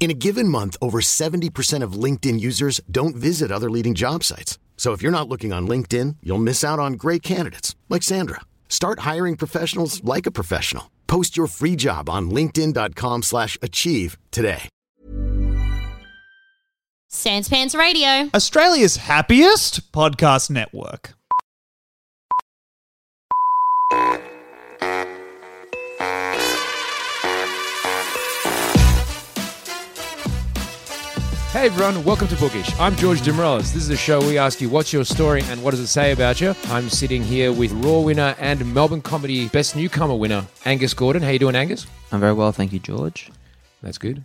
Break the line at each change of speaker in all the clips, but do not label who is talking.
In a given month, over 70% of LinkedIn users don't visit other leading job sites. So if you're not looking on LinkedIn, you'll miss out on great candidates like Sandra. Start hiring professionals like a professional. Post your free job on linkedin.com/achieve slash achieve today.
Sans Pants Radio.
Australia's happiest podcast network.
Hey everyone, welcome to Bookish. I'm George Dimarelos. This is a show we ask you what's your story and what does it say about you. I'm sitting here with Raw winner and Melbourne Comedy Best Newcomer winner Angus Gordon. How you doing, Angus?
I'm very well, thank you, George.
That's good.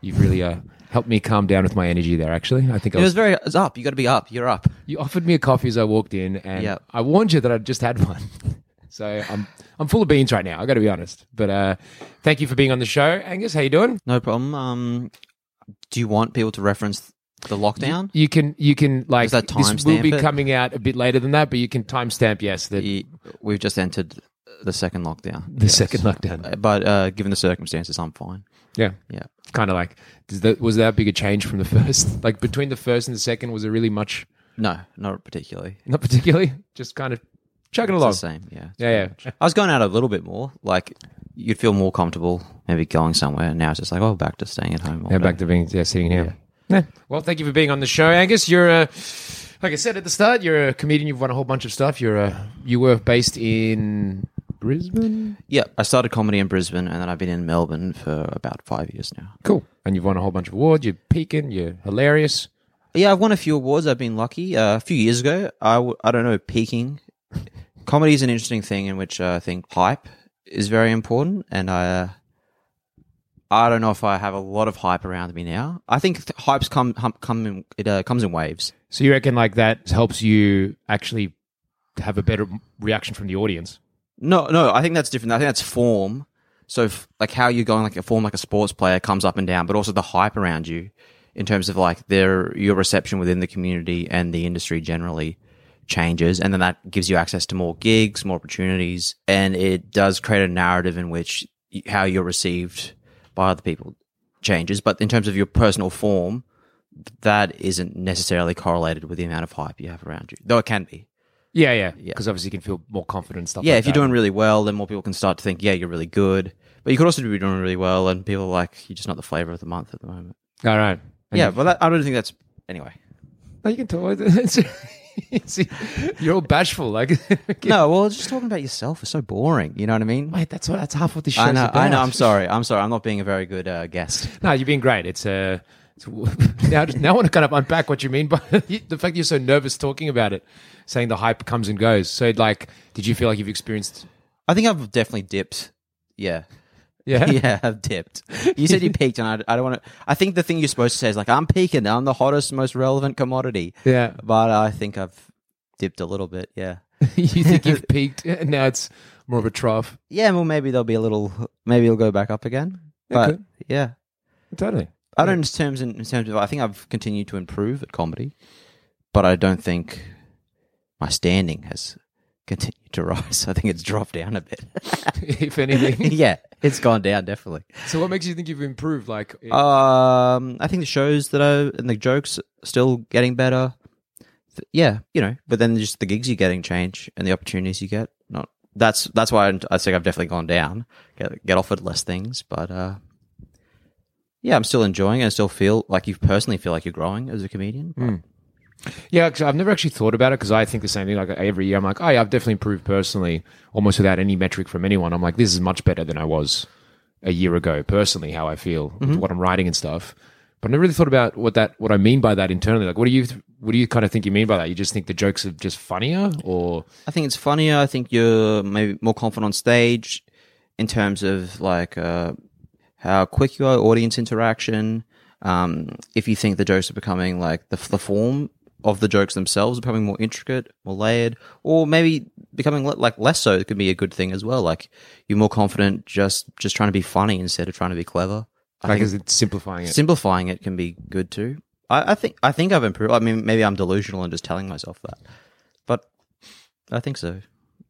You've really uh, helped me calm down with my energy there. Actually, I think I
It
was,
was very it's up. You got to be up. You're up.
you offered me a coffee as I walked in, and
Yep.
I warned you that I'd just had one. so I'm I'm full of beans right now. I got to be honest. But uh, thank you for being on the show, Angus. How you doing?
No problem. Um, do you want people to reference the lockdown?
You can you can like
that
this will be
it?
coming out a bit later than that, but you can timestamp yes that
Ye- We've just entered the second lockdown.
the second lockdown.
But uh, given the circumstances, I'm fine.
Yeah.
Yeah.
Kind of like, does that, was that big a change from the first? Like between the first and the second, was there really much?
No, not particularly.
Not particularly. Just kind of chugging
It's
along.
the same. Yeah.
Yeah, yeah.
I was going out a little bit more. Like you'd feel more comfortable maybe going somewhere. And now it's just like, oh, back to staying at home.
Yeah,
day.
back to being yeah, sitting here. Yeah. Well, thank you for being on the show, Angus. You're a, like I said at the start, you're a comedian. You've won a whole bunch of stuff. You're a, you were based in Brisbane.
Yeah, I started comedy in Brisbane, and then I've been in Melbourne for about five years now.
Cool. And you've won a whole bunch of awards. You're peaking. You're hilarious.
Yeah, I've won a few awards. I've been lucky. Uh, a few years ago, I, w- I don't know, peaking. Comedy is an interesting thing in which uh, I think hype is very important, and I, I don't know if I have a lot of hype around me now. I think th- hypes come hum, come in, it uh, comes in waves.
So you reckon like that helps you actually have a better reaction from the audience?
No, no, I think that's different. I think that's form. So, if, like how you're going, like a form, like a sports player comes up and down, but also the hype around you, in terms of like their your reception within the community and the industry generally changes, and then that gives you access to more gigs, more opportunities, and it does create a narrative in which how you're received by other people changes. But in terms of your personal form, that isn't necessarily correlated with the amount of hype you have around you, though it can be.
Yeah, yeah.
Yeah.
Because obviously you can feel more confident and stuff.
Yeah,
like
if you're doing really well, then more people can start to think, yeah, you're really good. But you could also be doing really well, and people are like, you're just not the flavor of the month at the moment.
All right. And
yeah, but that, I don't think that's anyway.
No, you can talk. See, you're all bashful. Like,
No, well, just talking about yourself is so boring. You know what I mean?
Wait, that's what that's half what the show's
I know. I know. I'm sorry. I'm sorry. I'm not being a very good uh, guest.
No, you've been great. It's uh, it's, now, now I want to kind of unpack what you mean by the fact you're so nervous talking about it, saying the hype comes and goes. So, like, did you feel like you've experienced?
I think I've definitely dipped. Yeah.
Yeah,
Yeah, I've dipped. You said you peaked, and I, I don't want to. I think the thing you're supposed to say is like, I'm peaking. I'm the hottest, most relevant commodity.
yeah.
But I think I've dipped a little bit. Yeah.
you think you've peaked, and now it's more of a trough.
Yeah, well, maybe there'll be a little. Maybe it'll go back up again.
It
But
could.
yeah,
Totally.
I don't in terms in, in terms of. I think I've continued to improve at comedy, but I don't think my standing has continued to rise. I think it's dropped down a bit.
if anything.
yeah, it's gone down definitely.
So, what makes you think you've improved? Like,
Um, I think the shows that are and the jokes are still getting better. Th- Yeah, you know, but then just the gigs you're getting change and the opportunities you get. Not that's that's why I, I think I've definitely gone down. Get get offered less things, but uh, yeah, I'm still enjoying it. I still feel like you personally feel like you're growing as a comedian. but-
Yeah, because I've never actually thought about it because I think the same thing. Like every year, I'm like, oh, yeah, I've definitely improved personally, almost without any metric from anyone. I'm like, this is much better than I was a year ago, personally, how I feel, with what I'm writing and stuff. But I never really thought about what that, what I mean by that internally. Like, what do you, what do you kind of think you mean by that? You just think the jokes are just funnier, or
I think it's funnier. I think you're maybe more confident on stage in terms of like uh, how quick you are, audience interaction. Um, if you think the jokes are becoming like the, the form of the jokes themselves becoming more intricate, more layered, or maybe becoming le- like less so, it could be a good thing as well. Like you're more confident just just trying to be funny instead of trying to be clever. I
Like,
think
is it simplifying it?
simplifying it can be good too. I, I think I think I've improved. I mean, maybe I'm delusional and just telling myself that, but I think so.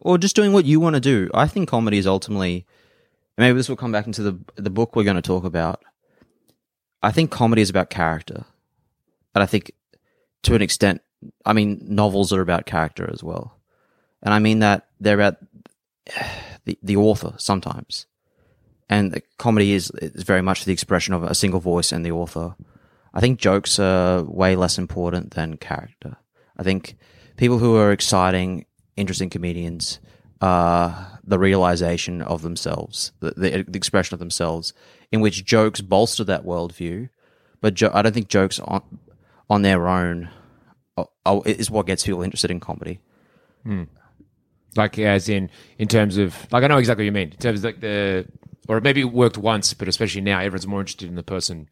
Or just doing what you want to do. I think comedy is ultimately. Maybe this will come back into the the book we're going to talk about. I think comedy is about character, and I think to an extent, I mean, novels are about character as well, and I mean that they're about the the author sometimes and comedy is is very much the expression of a single voice and the author. I think jokes are way less important than character. I think people who are exciting, interesting comedians are the realization of themselves, the, the, the expression of themselves, in which jokes bolster that worldview. But jo- I don't think jokes on on their own are, are, is what gets people interested in comedy.
like as in in terms of like I know exactly what you mean in terms of like the or maybe it worked once, but especially now everyone's more interested in the person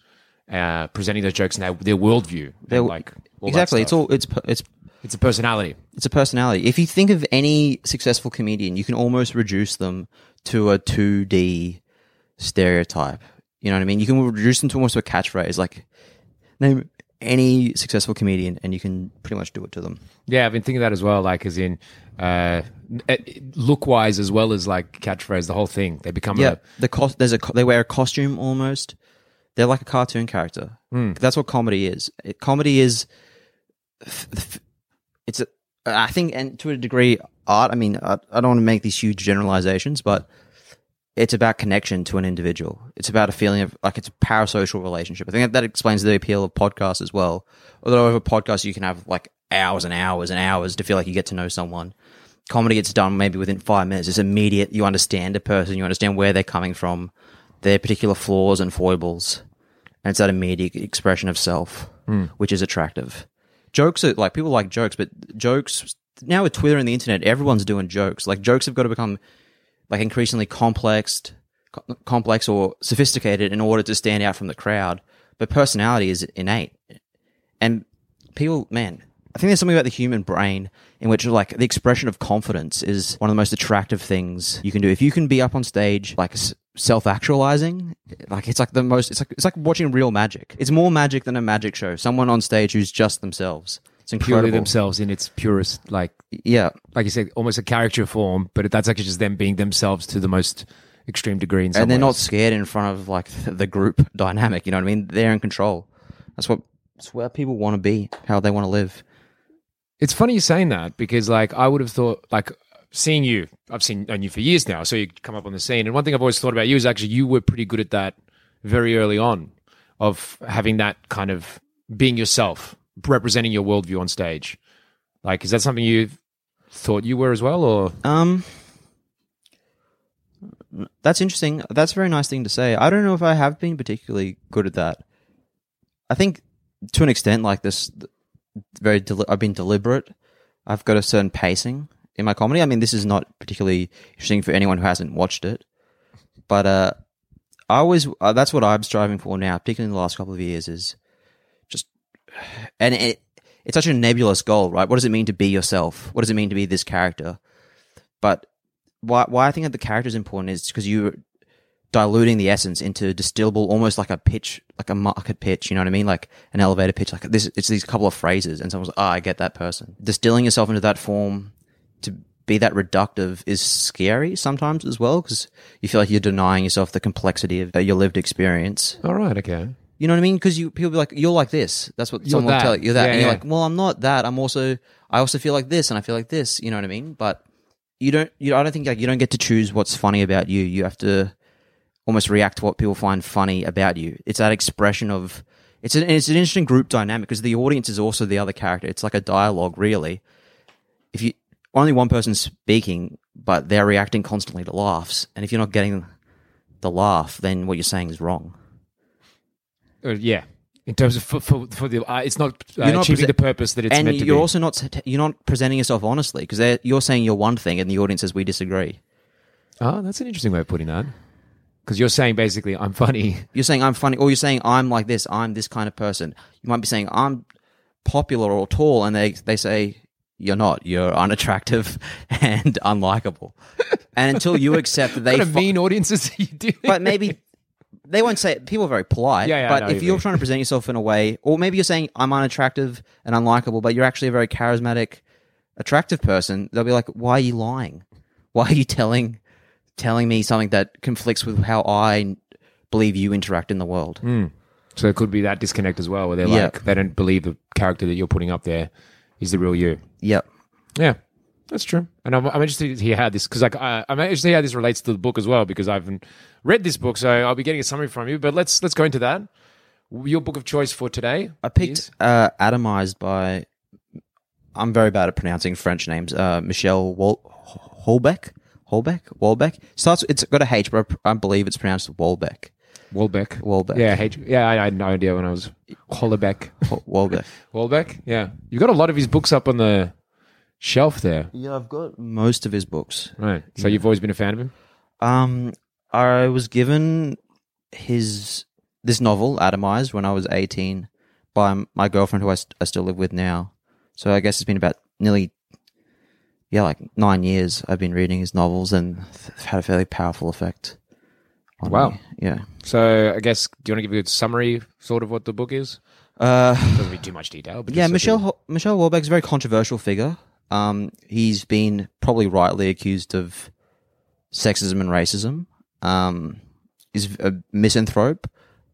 uh, presenting those jokes and their, their worldview. And like
exactly, it's all it's it's
it's a personality.
It's a personality. If you think of any successful comedian, you can almost reduce them to a 2D stereotype. You know what I mean? You can reduce them to almost a catchphrase. Like, name any successful comedian and you can pretty much do it to them.
Yeah, I've been thinking that as well. Like as in uh, look wise as well as like catchphrase, the whole thing. They become
Yeah.
a
The cost, there's a, they wear a costume almost. They're like a cartoon character. That's what comedy is. It, comedy is, it's a, I think, and to a degree, art. I mean, I, I don't want to make these huge generalizations, but it's about connection to an individual. It's about a feeling of like it's a parasocial relationship. I think that, that explains the appeal of podcasts as well. Although over podcasts you can have like hours and hours and hours to feel like you get to know someone. Comedy gets done maybe within five minutes. It's immediate. You understand a person. You understand where they're coming from, their particular flaws and foibles, and it's that immediate expression of self, hmm. which is attractive. Jokes are like people like jokes, but jokes now with Twitter and the internet, everyone's doing jokes. Like jokes have got to become like increasingly complex, co- complex or sophisticated in order to stand out from the crowd. But personality is innate, and people, man, I think there's something about the human brain in which like the expression of confidence is one of the most attractive things you can do. If you can be up on stage like self actualizing, like it's like the most. It's like it's like watching real magic. It's more magic than a magic show. Someone on stage who's just themselves. It's incredible.
purely themselves in its purest like
Yeah,
like you said, almost a caricature form, but that's actually just them being themselves to the most extreme degree.
And they're not scared in front of like the group dynamic. You know what I mean? They're in control. That's what. That's where people want to be. How they want to live.
It's funny you saying that because, like, I would have thought, like, seeing you, I've seen known you for years now, so you come up on the scene. And one thing I've always thought about you is actually you were pretty good at that very early on, of having that kind of being yourself, representing your worldview on stage. Like, is that something you thought you were as well, or
Um, that's interesting. That's a very nice thing to say. I don't know if I have been particularly good at that. I think to an extent, like this, very. I've been deliberate. I've got a certain pacing in my comedy. I mean, this is not particularly interesting for anyone who hasn't watched it, but uh, I always uh, that's what I'm striving for now, particularly in the last couple of years, is and it, it's such a nebulous goal, right? What does it mean to be yourself? What does it mean to be this character? But why why I think that the character is important is because you're diluting the essence into distillable, almost like a pitch, like a market pitch. You know what I mean? Like an elevator pitch. Like this, it's these couple of phrases, and someone's like, "Ah, I get that person." Distilling yourself into that form to be that reductive is scary sometimes as well because you feel like you're denying yourself the complexity of uh, your lived experience.
all right, okay,
You know what I mean? Because you people be like, "You're like this." That's what
You're
someone will
that.
tell you. You're that,
Yeah,
and you're
yeah.
like, "Well, I'm not that. I'm also. I also feel like this, and I feel like this." You know what I mean? But you don't. You, I don't think like you don't get to choose what's funny about you. You have to almost react to what people find funny about you. It's that expression of. It's an it's an interesting group dynamic because the audience is also the other character. It's like a dialogue, really. If you only one person's speaking, but they're reacting constantly to laughs, and if you're not getting the laugh, then what you're saying is wrong.
Uh, yeah. In terms of for, for, for the, uh, it's not, uh,
You're not
achieving
prese-
the purpose that it's
and
meant to be.
you're
be.
also not you're not presenting yourself honestly because you're saying you're one thing and the audience says we disagree.
oh, that's an interesting way of putting that. Because you're saying basically, I'm funny.
You're saying I'm funny, or you're saying I'm like this. I'm this kind of person. You might be saying I'm popular or tall, and they they say you're not. You're unattractive and unlikable. and until you accept that they,
What kind of
fi-
mean audiences are you dealing
but maybe they won't say it. People are very polite.
Yeah, yeah, I
but
know
if
you
you're
mean.
trying to present yourself in a way, or maybe you're saying I'm unattractive and unlikable, but you're actually a very charismatic, attractive person, they'll be like, "Why are you lying? Why are you telling telling me something that conflicts with how I believe you interact in the world?" Hmm.
So it could be that disconnect as well, where they're
Yeah.
like, they don't believe the character that you're putting up there is the real you.
Yep.
Yeah, that's true. And I'm, I'm interested to hear how this, because like, I, I'm interested to hear how this relates to the book as well, because I haven't read this book, so I'll be getting a summary from you. But let's let's go into that. Your book of choice for today.
I picked uh, "Atomized" by. I'm very bad at pronouncing French names. Uh, Michel Wol- Holbeck. Holbeck. Walbeck. Starts. It's got a H, but I believe it's pronounced Walbeck.
Walbeck.
Walbeck.
Yeah, H- yeah, I, I had no idea when I was Hollebeck.
Wa- Walbeck.
Walbeck. Yeah, you've got a lot of his books up on the shelf there,
Yeah, I've got most of his books.
right? So you've always been a fan of him.
Um, I was given his this novel, Atomized, when I was 18 by my girlfriend, who I, st- I still live with now. So I guess it's been about nearly, yeah, like nine years I've been reading his novels and it's had a fairly powerful effect. On
Wow.
Me. Yeah.
So I guess do you want to give a good summary, sort of what the book is?
Uh,
Doesn't be too much detail, but
yeah,
Michel
Ho- Michel Warbeck's a very controversial figure. Um, he's been probably rightly accused of sexism and racism. Um, he's a misanthrope.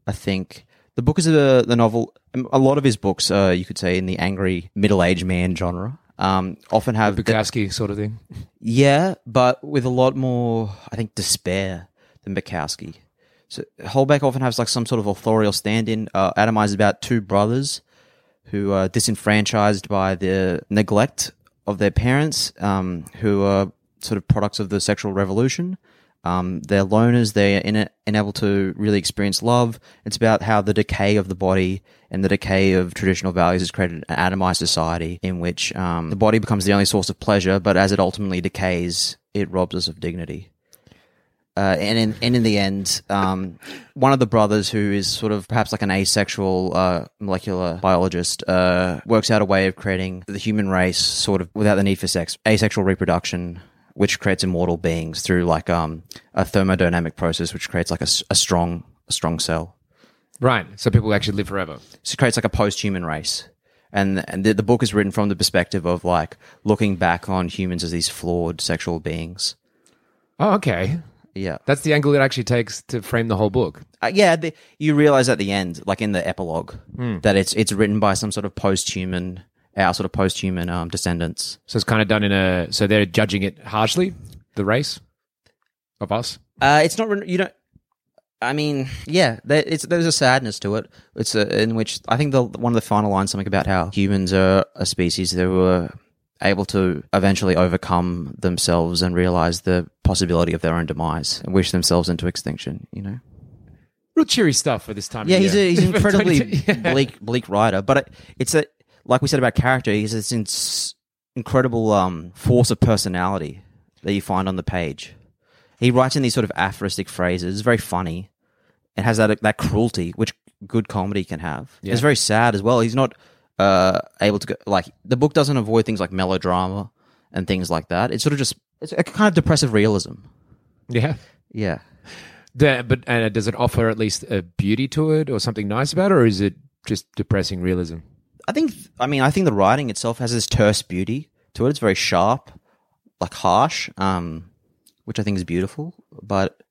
I think the book is a the novel. A lot of his books, uh, you could say, in the angry middle aged man genre. Um, often have the-
Bukowski sort of thing.
yeah, but with a lot more, I think, despair than Bukowski. So Holbeck often has like some sort of authorial stand-in. Uh, Atomized is about two brothers who are disenfranchised by the neglect of their parents, um, who are sort of products of the sexual revolution. Um, they're loners. They're in unable to really experience love. It's about how the decay of the body and the decay of traditional values has created an atomized society in which um, the body becomes the only source of pleasure, but as it ultimately decays, it robs us of dignity. Uh, and in and in the end, um, one of the brothers, who is sort of perhaps like an asexual uh, molecular biologist, uh, works out a way of creating the human race sort of without the need for sex, asexual reproduction, which creates immortal beings through like um, a thermodynamic process, which creates like a, a strong a strong cell.
Right. So people actually live forever.
So it creates like a post-human race. And and the, the book is written from the perspective of like looking back on humans as these flawed sexual beings.
Oh, okay.
Yeah.
That's the angle it actually takes to frame the whole book.
Uh, yeah, the, you realize at the end, like in the epilogue, that it's it's written by some sort of post-human, our sort of post-human um, descendants.
So it's kind of done in a. So they're judging it harshly, the race of us.
Uh, it's not you don't. I mean, yeah, there, it's there's a sadness to it. It's a, in which I think the one of the final lines something about how humans are a species that were able to eventually overcome themselves and realize the possibility of their own demise and wish themselves into extinction. You know.
Real cheery stuff for this time.
Yeah, he's a, he's an incredibly bleak bleak writer, but it, it's a like we said about character. He's this ins- incredible um, force of personality that you find on the page. He writes in these sort of aphoristic phrases. It's very funny. It has that that cruelty which good comedy can have.
Yeah.
It's very sad as well. He's not uh, able to go like the book doesn't avoid things like melodrama and things like that. It's sort of just it's a kind of depressive realism.
Yeah.
Yeah.
The, but and does it offer at least a beauty to it or something nice about it, or is it just depressing realism?
I think, I mean, I think the writing itself has this terse beauty to it. It's very sharp, like harsh, um, which I think is beautiful, but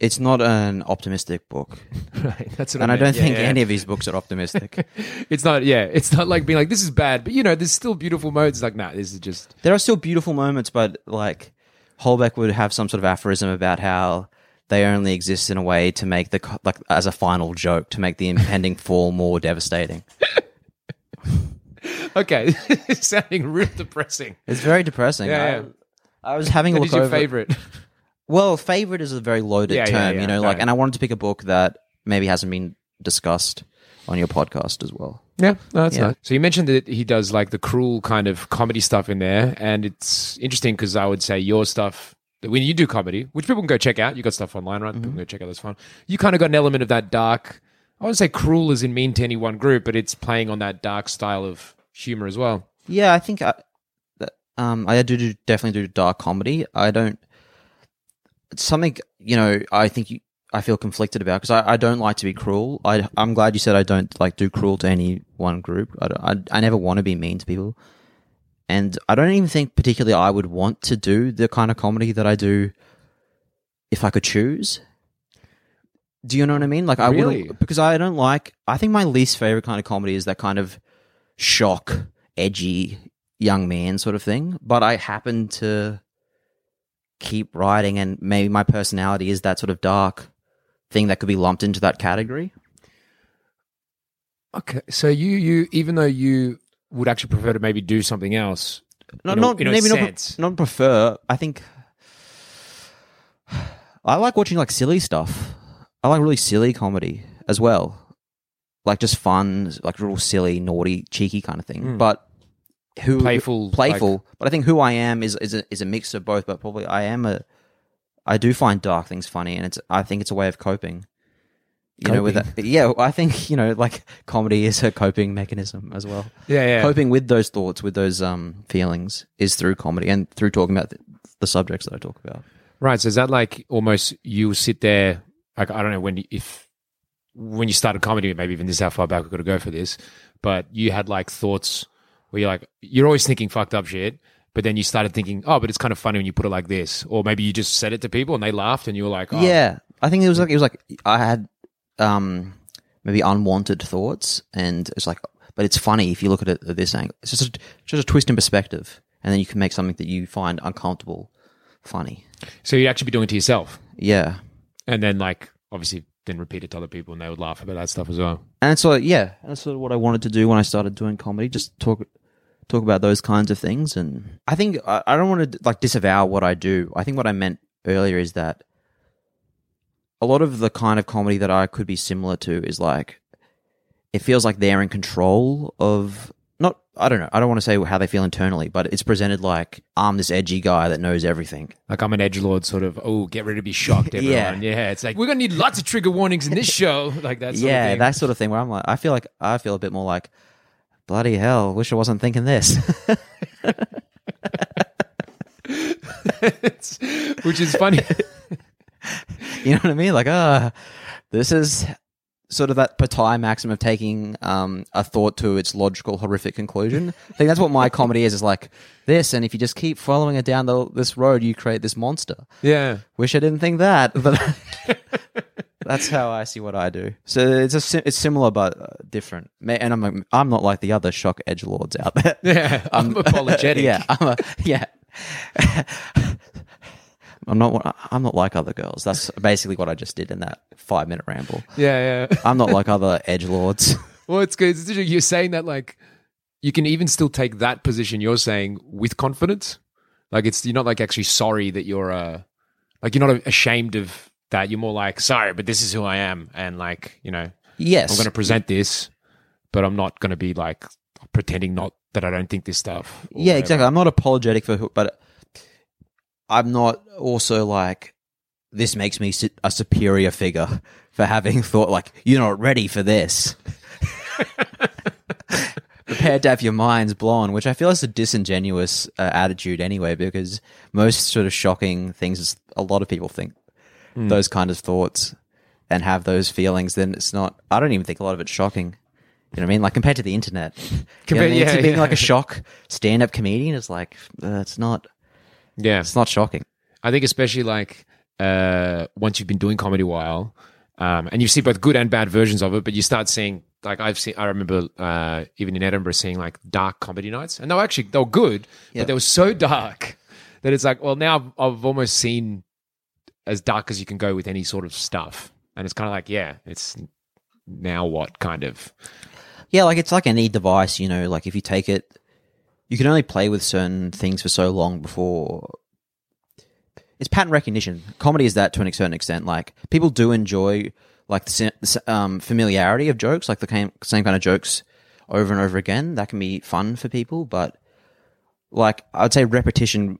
it's not an optimistic book.
Right. That's what
and I
meant.
don't think
yeah.
any of his books are optimistic.
It's not. Yeah. It's not like being like this is bad, but you know, there's still beautiful modes. Like, nah, this is just.
there are still beautiful moments, but like Holbeck would have some sort of aphorism about how they only exist in a way to make the, like, as a final joke, to make the impending fall more devastating.
Okay, it's sounding real depressing.
It's very depressing.
Yeah,
I,
yeah.
I was having a
What
look
is your
over.
favorite?
Well, favorite is a very loaded
Yeah, yeah,
term,
yeah,
you know,
no.
like, and I wanted to pick a book that maybe hasn't been discussed on your podcast as well.
Yeah, no, that's
Yeah.
nice. So you mentioned that he does like the cruel kind of comedy stuff in there, and it's interesting because I would say your stuff when you do comedy, which people can go check out, you got stuff online, right? People mm-hmm. can go check out. That's fun. You kind of got an element of that dark. I wouldn't say cruel as in mean to any one group, but it's playing on that dark style of humor as well.
Yeah, I think I, that, um, I do, do definitely do dark comedy. I don't. It's something you know. I think you, I feel conflicted about because I, I don't like to be cruel. I I'm glad you said I don't like do cruel to any one group. I I, I never want to be mean to people, and I don't even think particularly I would want to do the kind of comedy that I do if I could choose. Do you know what I mean? Like I
Really?
wouldn't because I don't like. I think my least favorite kind of comedy is that kind of shock, edgy young man sort of thing. But I happen to keep writing, and maybe my personality is that sort of dark thing that could be lumped into that category.
Okay, so you you even though you would actually prefer to maybe do something else, a-
not
a
maybe not, not prefer. I think I like watching like silly stuff. I like really silly comedy as well, like just fun, like real silly, naughty, cheeky kind of thing. But who.
Playful,
playful. but I think who I am is is a, is a mix of both. But probably I am a. I do find dark things funny, and it's. I think it's a way of coping. You know, with that. Yeah, I think you know, like comedy is a coping mechanism as well
yeah, yeah.
coping with those thoughts, with those um, feelings, is through comedy and through talking about the, the subjects that I talk about.
Right. So is that like almost you sit there? Like I don't know when you- if when you started comedy, maybe even this is how far back we're going to go for this, but you had like thoughts where you're like you're always thinking fucked up shit, but then you started thinking, oh, but it's kind of funny when you put it like this, or maybe you just said it to people and they laughed and you were like, oh,
Yeah, I think it was like it was like I had um, maybe unwanted thoughts, and it's like, but it's funny if you look at it at this angle. It's just a, just a twist in perspective, and then you can make something that you find uncomfortable funny.
So you actually be doing it to yourself,
Yeah,
and then like obviously then repeat it to other people and they would laugh about that stuff as well.
and so yeah, that's sort of what I wanted to do when I started doing comedy. Just talk talk about those kinds of things, and I think I, I don't want to like disavow what I do. I think what I meant earlier is that a lot of the kind of comedy that I could be similar to is like it feels like they're in control of I don't know I don't want to say how they feel internally, but it's presented like I'm this edgy guy that knows everything.
Like I'm an edge lord, sort of. Oh, get ready to be shocked, everyone.
Yeah.
yeah. It's like we're gonna need lots of trigger warnings in this show, like that. Sort
yeah,
of thing.
that sort of thing. Where I'm like, I feel like I feel a bit more like bloody hell. Wish I wasn't thinking this.
Which is funny.
You know what I mean? Like, ah, this is sort of that Bataille maxim of taking um, a thought to its logical, horrific conclusion. I think that's what my comedy is. Is like this, and if you just keep following it down the, this road, you create this monster.
yeah.
Wish I didn't think that, but that's how I see what I do. So it's a it's similar but uh, different. And I'm I'm not like the other shock edge lords out there.
Yeah. I'm apologetic.
yeah, I'm a, yeah. I'm not. I'm not like other girls. That's basically what I just did in that five minute ramble.
Yeah, yeah.
I'm not like other edge lords.
Well, it's good. It's. You're saying that like you can even still take that position you're saying with confidence. Like it's you're not like actually sorry that you're uh like you're not ashamed of that. You're more like sorry, but this is who I am, and like you know
Yes,
I'm going to present this, but I'm not going to be like pretending not that I don't think this stuff.
Yeah,
whatever.
exactly. I'm not apologetic for, who- but I'm not also like this makes me a superior figure for having thought like you're not ready for this. Prepared to have your minds blown, which I feel is a disingenuous uh, attitude anyway, because most sort of shocking things is a lot of people think
Hmm.
those kind of thoughts and have those feelings. Then it's not. I don't even think a lot of it's shocking. You know what I mean? Like compared to the internet, you know I
Compared-
mean?
yeah,
to being
yeah.
like a shock stand-up comedian is like uh, it's not.
Yeah.
It's not shocking.
I think especially like uh, once you've been doing comedy a while, um, and you see both good and bad versions of it, but you start seeing like I've seen. I remember uh, even in Edinburgh seeing like dark comedy nights, and they were actually they were good,
Yeah.
but they were so dark that it's like, well, now I've almost seen as dark as you can go with any sort of stuff, and it's kind of like, yeah, it's now what kind of
Yeah, like it's like any device, you know, like if you take it, you can only play with certain things for so long before. It's pattern recognition. Comedy is that to a certain extent. Like people do enjoy like the, um, familiarity of jokes, like the same, same kind of jokes over and over again. That can be fun for people, but like I'd say repetition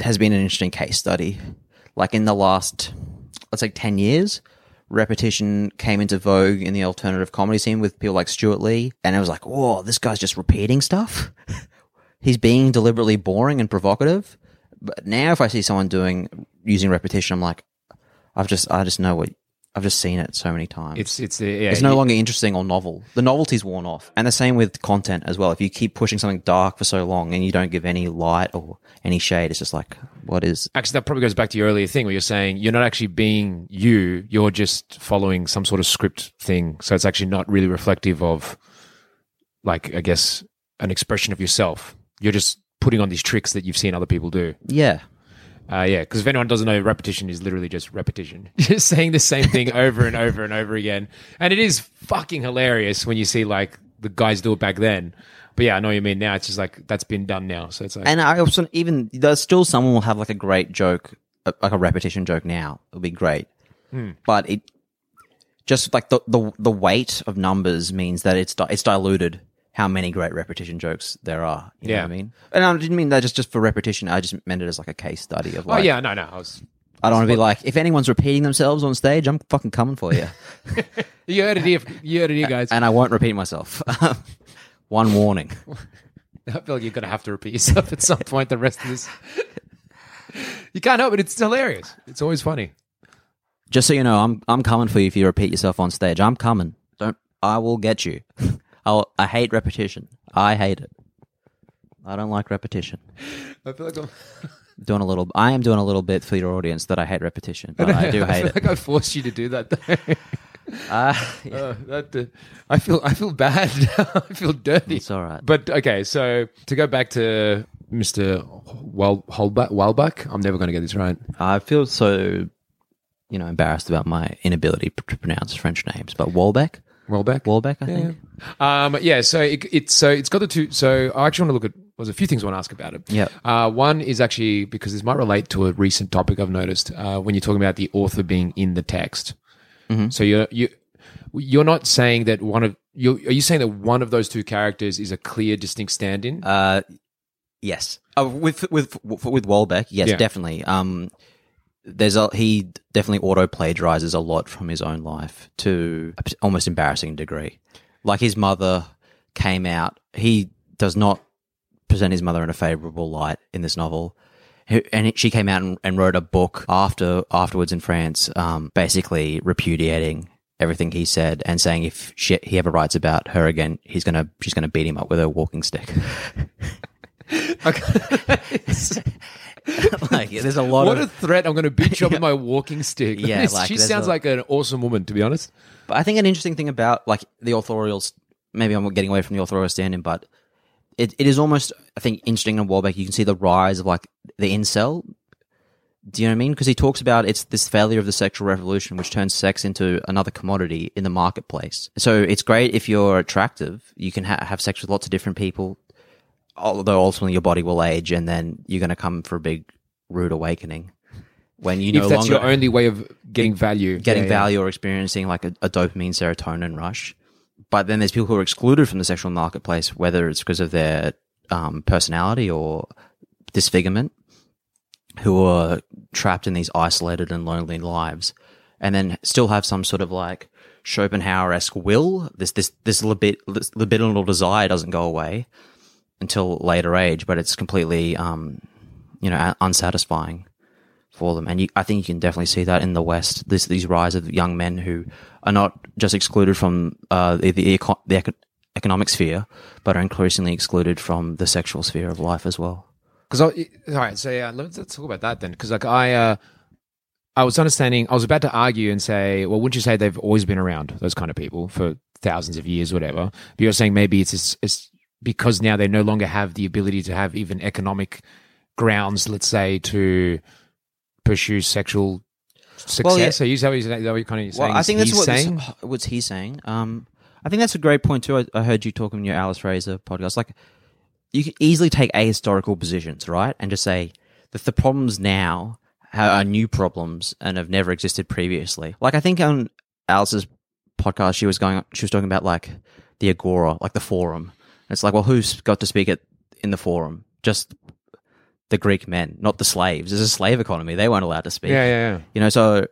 has been an interesting case study. Like in the last, let's say, 10 years, repetition came into vogue in the alternative comedy scene with people like Stewart Lee. And I was like, whoa, this guy's just repeating stuff. He's being deliberately boring and provocative. But now if I see someone doing, using repetition, I'm like, I've just, I just know what, I've just seen it so many times.
It's it's yeah.
It's no
you-
longer interesting or novel. The novelty's worn off. And the same with content as well. If you keep pushing something dark for so long and you don't give any light or any shade, it's just like, what is.
Actually, that probably goes back to your earlier thing where you're saying you're not actually being you, you're just following some sort of script thing. So it's actually not really reflective of, like, I guess, an expression of yourself. You're just putting on these tricks that you've seen other people do.
Yeah.
Uh, yeah, because if anyone doesn't know, repetition is literally just repetition. Just saying the same thing over and over and over again. And it is fucking hilarious when you see, like, the guys do it back then. But yeah, I know what you mean now. It's just like, that's been done now. So it's like,
And I also, even, there's still someone will have like a great joke, uh, like a repetition joke now. It'll be great. But it, just like the, the, the weight of numbers means that it's, di- it's diluted how many great repetition jokes there are. You know
Yeah.
what I mean? And I didn't mean that just, just for repetition. I just meant it as like a case study of
oh,
like,
yeah, no, no. I was,
I don't want to be like, if anyone's repeating themselves on stage, I'm fucking coming for you.
you heard it here. You heard it here, guys.
and I won't repeat myself. One warning.
I feel like you're going to have to repeat yourself at some point the rest of this. You can't help it. It's hilarious. It's always funny.
Just so you know, I'm I'm coming for you if you repeat yourself on stage. I'm coming. Don't I will get you. I'll, I hate repetition. I hate it. I don't like repetition.
I feel like I'm,
Doing a little. I am doing a little bit for your audience that I hate repetition, but I do
I
hate
feel
it.
like I forced you to do that. though.
Uh,
Uh, that, uh, I feel I feel bad. I feel dirty.
It's all right.
But okay, so to go back to Mr. Wel- Welbach, I'm never going to get this right.
I feel so, you know, embarrassed about my inability to pronounce French names. But Walbeck,
Welbeck.
Walbeck, I think.
Um, yeah, so it, it's so it's got the two. So I actually want to look at. There's a few things I want to ask about it.
Yeah.
Uh, one is actually because this might relate to a recent topic I've noticed uh, when you're talking about the author being in the text. So you're you you're not saying that one of you are you saying that one of those two characters is a clear, distinct stand-in?
Uh, yes. Uh, with with with Walbeck, yes,
Yeah.
definitely. Um, there's a he definitely auto plagiarizes a lot from his own life to almost embarrassing degree. Like his mother came out, he does not present his mother in a favorable light in this novel. And she came out and, and wrote a book after afterwards in France, um, basically repudiating everything he said and saying if she, he ever writes about her again, he's gonna she's gonna beat him up with a walking stick. like there's a lot
what
of
a threat! I'm going to beat you up with my walking stick.
Yeah, like,
she sounds
a-
like an awesome woman, to be honest.
But I think an interesting thing about like the authorials, maybe I'm getting away from the authorial stand-in, but it, it is almost I think interesting in Warbeck. You can see the rise of like the incel. Do you know what I mean? Because he talks about it's this failure of the sexual revolution, which turns sex into another commodity in the marketplace. So it's great if you're attractive, you can ha- have sex with lots of different people, although ultimately your body will age, and then you're going to come for a big rude awakening when you no
if that's
longer
your only way of getting value,
getting
Yeah, yeah.
value or experiencing like a, a dopamine serotonin rush. But then there's people who are excluded from the sexual marketplace, whether it's because of their um, personality or disfigurement, who are trapped in these isolated and lonely lives, and then still have some sort of like Schopenhauer esque will. This this this libid, this libidinal desire doesn't go away until later age, but it's completely um, you know unsatisfying for them. And you, I think you can definitely see that in the West. This these rise of young men who are not just excluded from uh, the the, eco- the eco- economic sphere, but are increasingly excluded from the sexual sphere of life as well.
Because all right, so yeah, let's, talk about that then. Because like I, uh, I was understanding, I was about to argue and say, well, wouldn't you say they've always been around those kind of people for thousands of years, whatever? But you're saying maybe it's, it's because now they no longer have the ability to have even economic grounds, let's say, to pursue sexual success.
Well, yeah.
So you say what you're, that what you're kind of saying?
Well, I think that's
he's
what this-
saying.
what's he saying. Um, I think that's a great point too. I, I heard you talking in your Alice Fraser podcast. Like, you can easily take ahistorical positions, right, and just say that the problems now are new problems and have never existed previously. Like, I think on Alice's podcast, she was going, she was talking about like the agora, like the forum. It's like, well, who's got to speak at in the forum? Just the Greek men, not the slaves. It's a slave economy. They weren't allowed to speak.
Yeah, yeah, yeah.
You know, so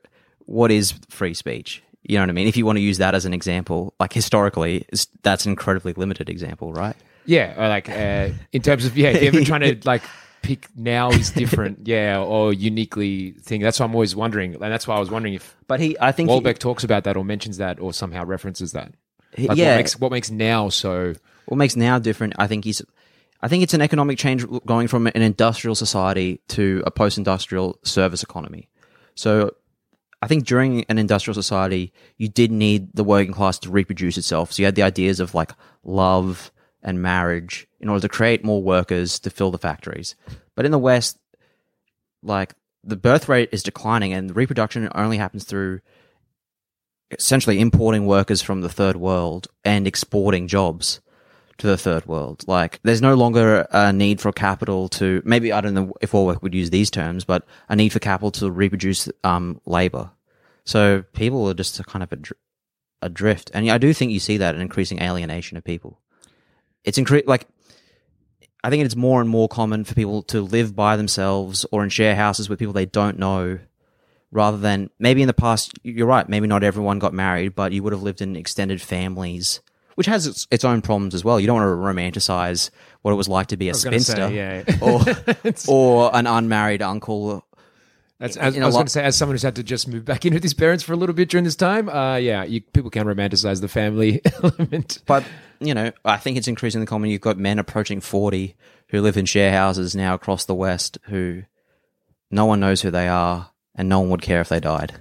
what is free speech? You know what I mean? If you want to use that as an example, like historically, that's an incredibly limited example, right?
Yeah, or like uh, in terms of yeah, if you're ever trying to like pick now is different, yeah, or uniquely thing. That's why I'm always wondering, and that's why I was wondering if
But he, I think, he-
Walbeck talks about that or mentions that or somehow references that. Like
yeah,
what makes what makes now so
what makes now different i think is i think it's an economic change going from an industrial society to a post-industrial service economy. So i think during an industrial society you did need the working class to reproduce itself. So you had the ideas of like love and marriage in order to create more workers to fill the factories. But in the west like the birth rate is declining and reproduction only happens through essentially importing workers from the third world and exporting jobs to the third world. Like, there's no longer a need for capital to maybe I don't know if Warwick would use these terms, but a need for capital to reproduce um, labor. So people are just kind of adr- adrift, and I do think you see that an increasing alienation of people. It's incre- like I think it's more and more common for people to live by themselves or in share houses with people they don't know rather than maybe in the past you're right maybe not everyone got married but you would have lived in extended families which has its, its own problems as well you don't want to romanticize what it was like to be a
gonna say,
spinster
yeah.
or or an unmarried uncle
That's, as, I was going to say, as someone who's had to just move back in with his parents for a little bit during this time, uh, yeah, you, people can romanticize the family element.
but you know i think it's increasingly common you've got men approaching 40 who live in share houses now across the west who no one knows who they are and no one would care if they died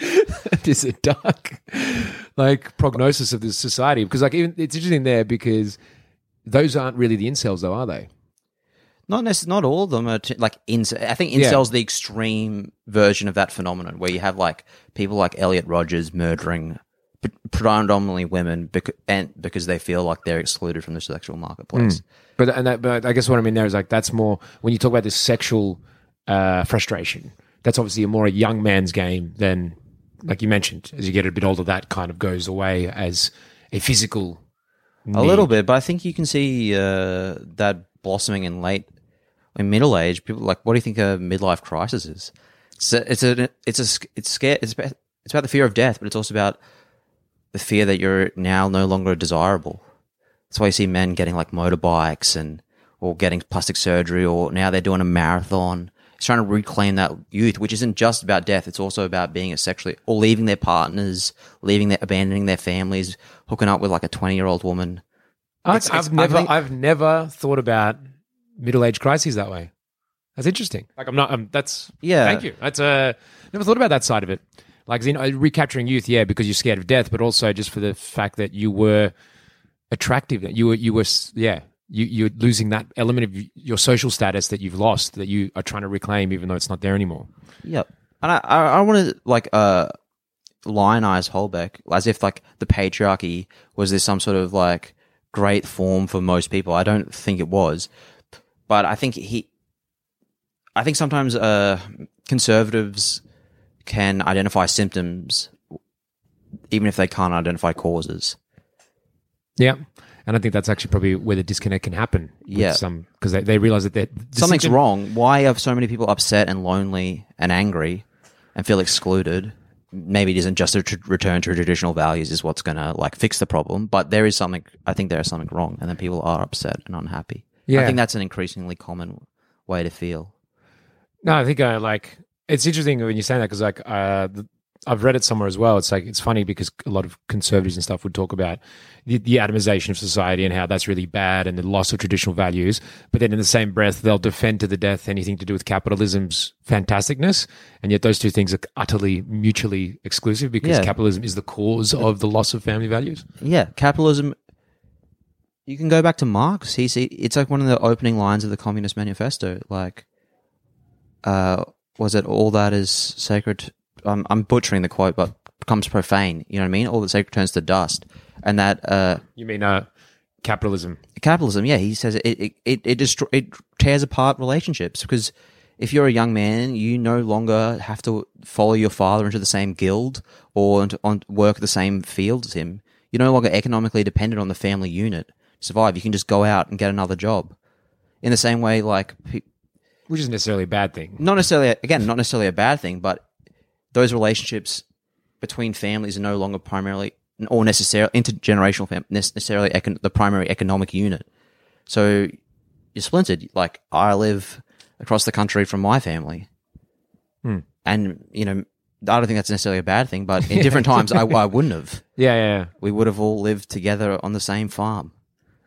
This is a dark, like prognosis of this society because, like, even it's interesting there because those aren't really the incels, though, are they?
Not necess- not all of them are t- like inc- I think
Yeah.
incels the extreme version of that phenomenon where you have like people like Elliot Rogers murdering p- predominantly women bec- and because they feel like they're excluded from the sexual marketplace.
But and that, but I guess what I mean there is like that's more when you talk about this sexual uh, frustration. That's obviously a more a young man's game than, like you mentioned, as you get a bit older, that kind of goes away as a physical.
A little bit, but I think you can see uh, that blossoming in late in middle age. People like, what do you think a midlife crisis is? It's a, it's a, it's a, it's scared. It's about, it's about the fear of death, but it's also about the fear that you're now no longer desirable. That's why you see men getting like motorbikes and or getting plastic surgery, or now they're doing a marathon. Trying to reclaim that youth, which isn't just about death. It's also about being a sexually or leaving their partners, leaving their abandoning their families, hooking up with like a twenty year old woman.
I,
It's-
I've
it's- I
never,
think-
I've never thought about middle age crises that way. That's interesting. Like I'm not. Um, that's
Yeah.
Thank you. That's uh, never thought about that side of it. Like you know, recapturing youth, yeah, because you're scared of death, but also just for the fact that you were attractive. That you were, you were, yeah, you you're losing that element of your social status that you've lost that you are trying to reclaim, even though it's not there anymore.
Yep. And I, I, I want to like uh, lionize Holbeck as if like the patriarchy was this some sort of like great form for most people. I don't think it was, but I think he, I think sometimes uh, conservatives can identify symptoms even if they can't identify causes.
Yeah. And I think that's actually probably where the disconnect can happen.
Yeah.
Some because they, they realize that they're-
Something's wrong. Why are so many people upset and lonely and angry and feel excluded? Maybe it isn't just a tr- return to traditional values is what's going to like fix the problem, but there is something. I think there is something wrong, and then people are upset and unhappy.
Yeah.
I think that's an increasingly common way to feel.
No, I think uh, like it's interesting when you say that because like uh, the, I've read it somewhere as well. It's like it's funny because a lot of conservatives and stuff would talk about the, the atomization of society and how that's really bad and the loss of traditional values. But then in the same breath, they'll defend to the death anything to do with capitalism's fantasticness, and yet those two things are utterly mutually exclusive because
Yeah.
capitalism is the cause of the loss of family values.
Yeah, capitalism. You can go back to Marx. He's it's like one of the opening lines of the Communist Manifesto. Like, uh, was it all that is sacred? I'm, I'm butchering the quote, but becomes profane. You know what I mean? All that sacred turns to dust, and that uh,
You mean uh, capitalism?
capitalism. Yeah, he says it it it it, destro- it tears apart relationships because if you're a young man, you no longer have to follow your father into the same guild or into, on work the same field as him. You're no longer economically dependent on the family unit to survive. You can just go out and get another job. in the same way, like pe-
which isn't necessarily a bad thing.
not necessarily again, not necessarily a bad thing, but those relationships between families are no longer primarily or necessarily intergenerational fam- necessarily econ- the primary economic unit. So you're splintered. Like I live across the country from my family, hmm. and you know I don't think that's necessarily a bad thing. But in different times, I, I wouldn't have.
Yeah, yeah.
We would have all lived together on the same farm.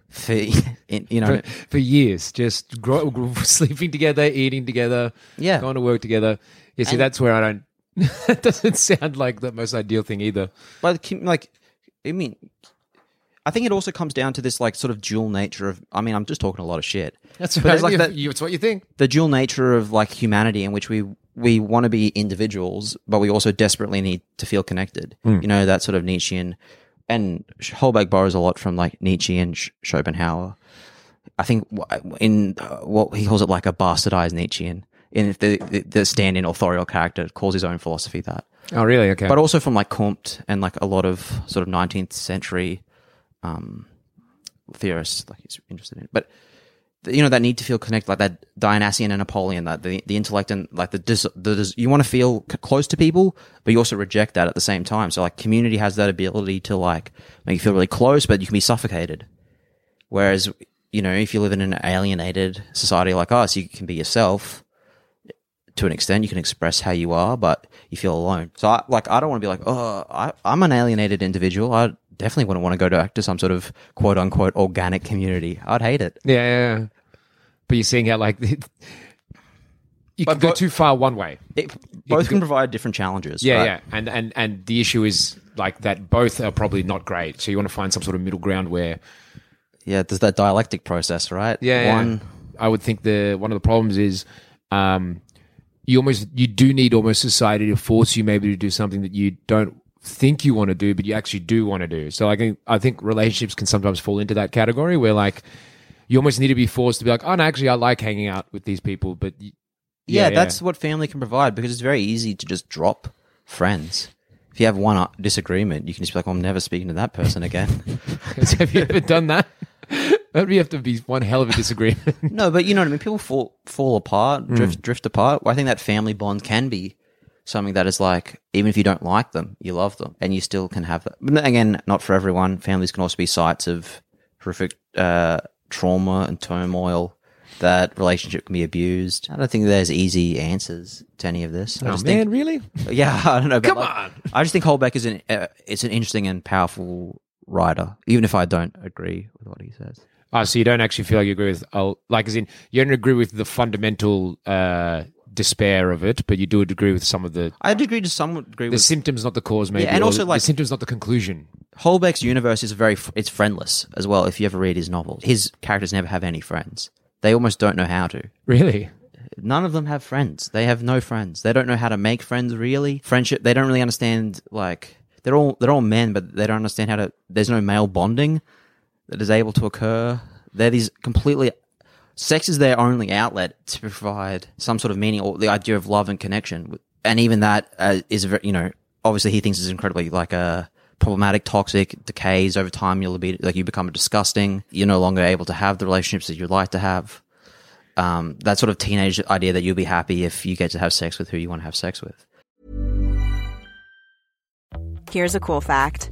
For, in, you know,
For, for years, just grow- sleeping together, eating together,
Yeah.
going to work together. You see,
And-
that's where I don't. that doesn't sound like the most ideal thing either.
But like, I mean, I think it also comes down to this like sort of dual nature of. I mean, I'm just talking a lot of shit.
That's
But there's like
you,
that-
you, it's what you think.
the dual nature of like humanity in which we we want to be individuals, but we also desperately need to feel connected. You know that sort of Nietzschean, and Houellebecq borrows a lot from like Nietzsche and Sch- Schopenhauer. I think w- in uh, what he calls it like a bastardized Nietzschean. In the the, the stand-in authorial character calls his own philosophy that
Oh, really? Okay.
but also from like Comte and like a lot of sort of 19th century um, theorists like he's interested in. But you know that need to feel connected, like that Dionysian and Apollonian, that the the intellect and like the dis, the dis, you want to feel c- close to people, but you also reject that at the same time. So like community has that ability to like make you feel really close, but you can be suffocated. Whereas you know if you live in an alienated society like us, you can be yourself to an extent you can express how you are, but you feel alone. So, I, like, I don't want to be like, oh, I, I'm an alienated individual. I definitely wouldn't want to go back to some sort of quote unquote organic community. I'd hate it.
yeah, yeah, yeah. But you're seeing how like you
But
can go too far one way.
it both can provide different challenges.
Yeah,
right?
yeah, and and and the issue is like that both are probably not great. So you want to find some sort of middle ground where
yeah. There's that dialectic process, right?
yeah,
one.
yeah. I would think the one of the problems is um, you almost you do need almost society to force you maybe to do something that you don't think you want to do, but you actually do want to do. So I think I think relationships can sometimes fall into that category where like you almost need to be forced to be like, oh, no, actually, I like hanging out with these people, but y-
Yeah, that's what family can provide because it's very easy to just drop friends. If you have one uh, disagreement, you can just be like, well, I'm never speaking to that person again.
Have you ever done that? That would have to be one hell of a disagreement.
No, but you know what I mean. People fall fall apart,
Hmm.
drift drift apart. I think that family bond can be something that is like, even if you don't like them, you love them, and you still can have that. But again, not for everyone. Families can also be sites of horrific uh, trauma and turmoil. That relationship can be abused. I don't think there's easy answers to any of this. I
oh
just
man,
think,
really?
yeah, I don't know. but
Come
like,
on.
I just think Houellebecq is an uh, it's an interesting and powerful writer, even if I don't agree with what he says.
Oh, so you don't actually feel like you agree with, uh, like, as in, you don't agree with the fundamental uh, despair of it, but you do agree with some of the
I'd agree to some degree
the
with
symptoms, not the cause, maybe.
Yeah, and also,
the,
like-
the symptoms, not the conclusion.
Houellebecq's universe is very it's friendless as well. If you ever read his novels, his characters never have any friends. They almost don't know how to.
Really?
None of them have friends. They have no friends. They don't know how to make friends. Really, friendship. They don't really understand. Like they're all they're all men, but they don't understand how to. There's no male bonding that is able to occur. They're these completely. Sex is their only outlet to provide some sort of meaning or the idea of love and connection. And even that uh, is, very, you know, obviously he thinks is incredibly like a problematic, toxic, decays over time. You'll be like you become disgusting. You're no longer able to have the relationships that you'd like to have. Um, that sort of teenage idea that you'll be happy if you get to have sex with who you want to have sex with.
Here's a cool fact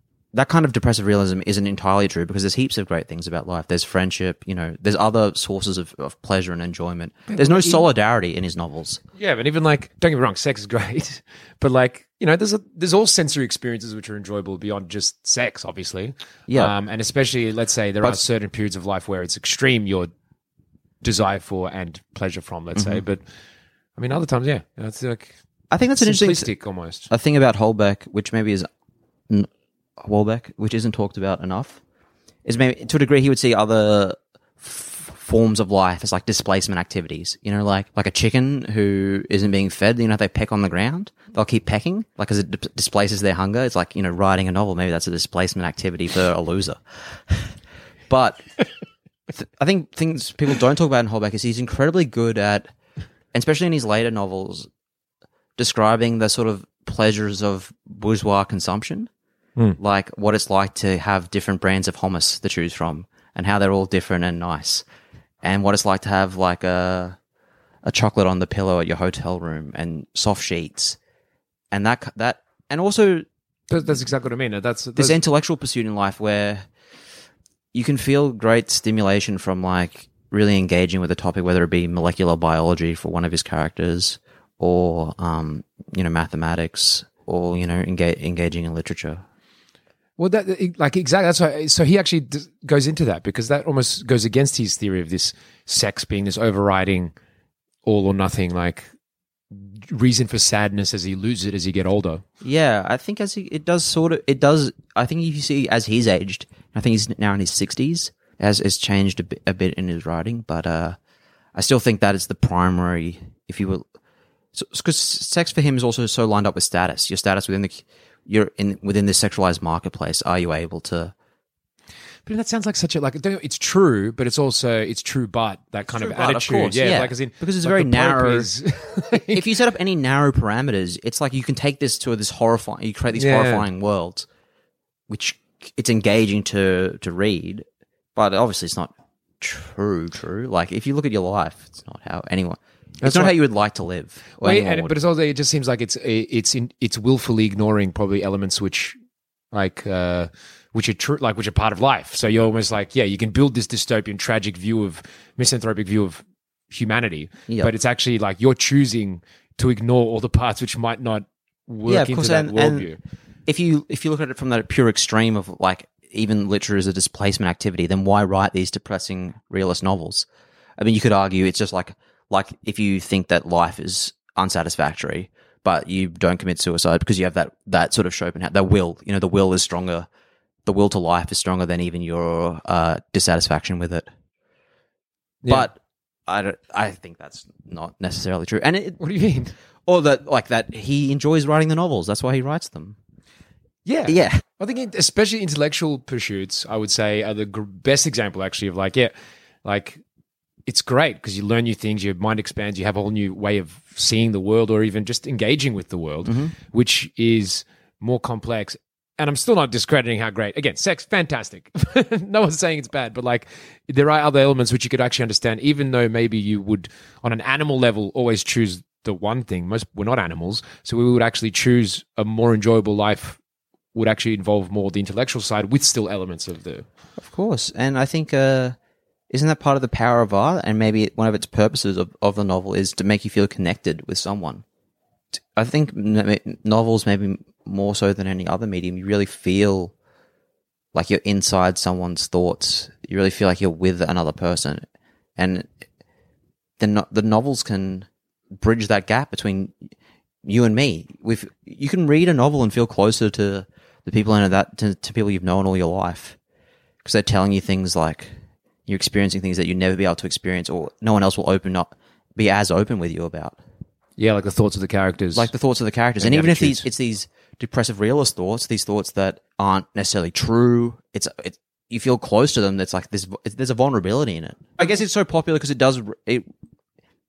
that kind of depressive realism isn't entirely true because there's heaps of great things about life. There's friendship, you know, there's other sources of, of pleasure and enjoyment. There's no solidarity in his novels.
Yeah, but even like, don't get me wrong, sex is great, but like, you know, there's a, there's all sensory experiences which are enjoyable beyond just sex, obviously.
Yeah.
um, and especially, let's say there are certain periods of life where it's extreme your desire for and pleasure from. Let's say, but I mean, other times, yeah, it's like
I think that's an interesting
almost.
a thing about Houellebecq, which maybe is Houellebecq, which isn't talked about enough, is maybe to a degree he would see other f- forms of life as like displacement activities. You know, like like a chicken who isn't being fed. You know, they peck on the ground. They'll keep pecking, like as it d- displaces their hunger. It's like you know, writing a novel. Maybe that's a displacement activity for a loser. but th- I think things people don't talk about in Houellebecq is he's incredibly good at, especially in his later novels, describing the sort of pleasures of bourgeois consumption, like what it's like to have different brands of hummus to choose from, and how they're all different and nice, and what it's like to have like a a chocolate on the pillow at your hotel room and soft sheets, and that that and also
That- That's exactly what I mean. That's,
this intellectual pursuit in life where you can feel great stimulation from like really engaging with a topic, whether it be molecular biology for one of his characters, or um, you know mathematics, or you know engage, engaging in literature.
Well, that like exactly. That's why. So he actually d- goes into that because that almost goes against his theory of this sex being this overriding, all or nothing like reason for sadness as he loses it as he get older.
Yeah, I think as he, it does sort of it does. I think if you see as he's aged, I think he's now in his sixties. Has has changed a bit, a bit in his writing, but uh, I still think that is the primary. If you will, because sex for him is also so lined up with status. Your status within the you're in within this sexualized marketplace. Are you able to?
But that sounds like such a like. It's true, but it's also it's true, but that kind
True,
of
but, of
attitude.
course,
yeah,
yeah.
like as in
Because it's
like
very narrow.
is-
if you set up any narrow parameters, it's like you can take this to this horrifying. You create these
Yeah.
horrifying worlds, which it's engaging to to read, but obviously it's not true. True. Like if you look at your life, it's not how anyone.
That's
it's not how you would like to live.
Well, and, but it's also it just seems like it's it's in, it's willfully ignoring probably elements which like uh which are true like which are part of life. So you're almost like yeah, you can build this dystopian tragic view of misanthropic view of humanity,
Yep.
but it's actually like you're choosing to ignore all the parts which might not work
yeah, of
into
course.
that
And, and
worldview.
if you if you look at it from that pure extreme of like even literature is a displacement activity, then why write these depressing realist novels? I mean, you could argue it's just like like if you think that life is unsatisfactory, but you don't commit suicide because you have that that sort of Schopenhauer, that will, you know, the will is stronger. The will to life is stronger than even your uh, dissatisfaction with it.
Yeah.
But I, don't, I think that's not necessarily true. And it,
what do you mean?
or that like that he enjoys writing the novels. That's why he writes them.
Yeah,
Yeah.
I think, especially intellectual pursuits, I would say are the gr- best example actually of like, yeah, like it's great because you learn new things, your mind expands, you have a whole new way of seeing the world or even just engaging with the world, which is more complex. And I'm still not discrediting how great. Again, sex, fantastic. no one's saying it's bad, but like there are other elements which you could actually understand, even though maybe you would, on an animal level, always choose the one thing. Most we're not animals, so we would actually choose a more enjoyable life would actually involve more the intellectual side with still elements of the
Of course, and I think uh, isn't that part of the power of art? And maybe one of its purposes of, of the novel is to make you feel connected with someone. I think novels, maybe more so than any other medium, you really feel like you're inside someone's thoughts. You really feel like you're with another person, and the no- the novels can bridge that gap between you and me. With you can read a novel and feel closer to the people in that to, to people you've known all your life because they're telling you things like you're experiencing things that you'd never be able to experience, or no one else will open up, be as open with you about,
yeah, like the thoughts of the characters,
like the thoughts of the characters.
And
And, even if these it's these depressive realist thoughts, these thoughts that aren't necessarily true, it's it's you feel close to them. That's like there's there's a vulnerability in it. I guess it's so popular because it does it.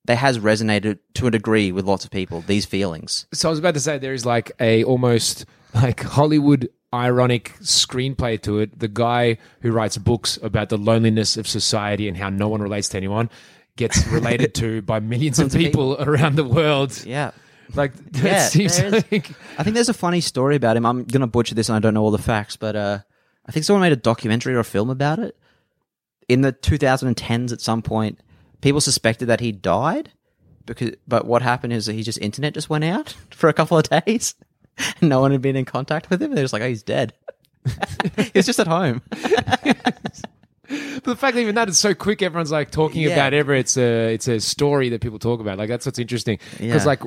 That has resonated to a degree with lots of people. These feelings.
So I was about to say there is like a almost like Hollywood ironic screenplay to it. The guy who writes books about the loneliness of society and how no one relates to anyone gets related to by millions of people around the world.
Yeah.
Like that
Yeah,
seems like
I think there's a funny story about him. I'm gonna butcher this, and I don't know all the facts, but uh, I think someone made a documentary or a film about it in the 2010s. At some point, people suspected that he died because, but what happened is that he just internet just went out for a couple of days. no one had been in contact with him. They're just like, oh, he's dead. he's just at home.
But the fact that even that is so quick, everyone's like talking
Yeah.
about ever. It's a it's a story that people talk about. Like that's what's interesting because
Yeah.
like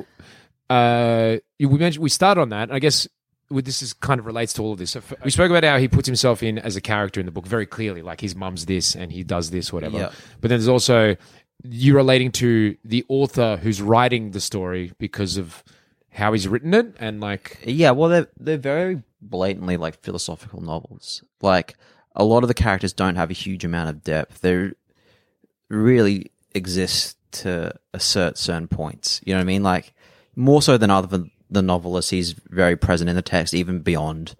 uh we mentioned we start on that. I guess with this is kind of relates to all of this. So f- we spoke about how he puts himself in as a character in the book very clearly, like his mum's this and he does this, whatever.
Yeah.
But then there's also you relating to the author who's writing the story because of how he's written it and like
Yeah, well, they're they're very blatantly like philosophical novels. Like a lot of the characters don't have a huge amount of depth. They really exist to assert certain points. You know what I mean? Like more so than other than the novelist, he's very present in the text, even beyond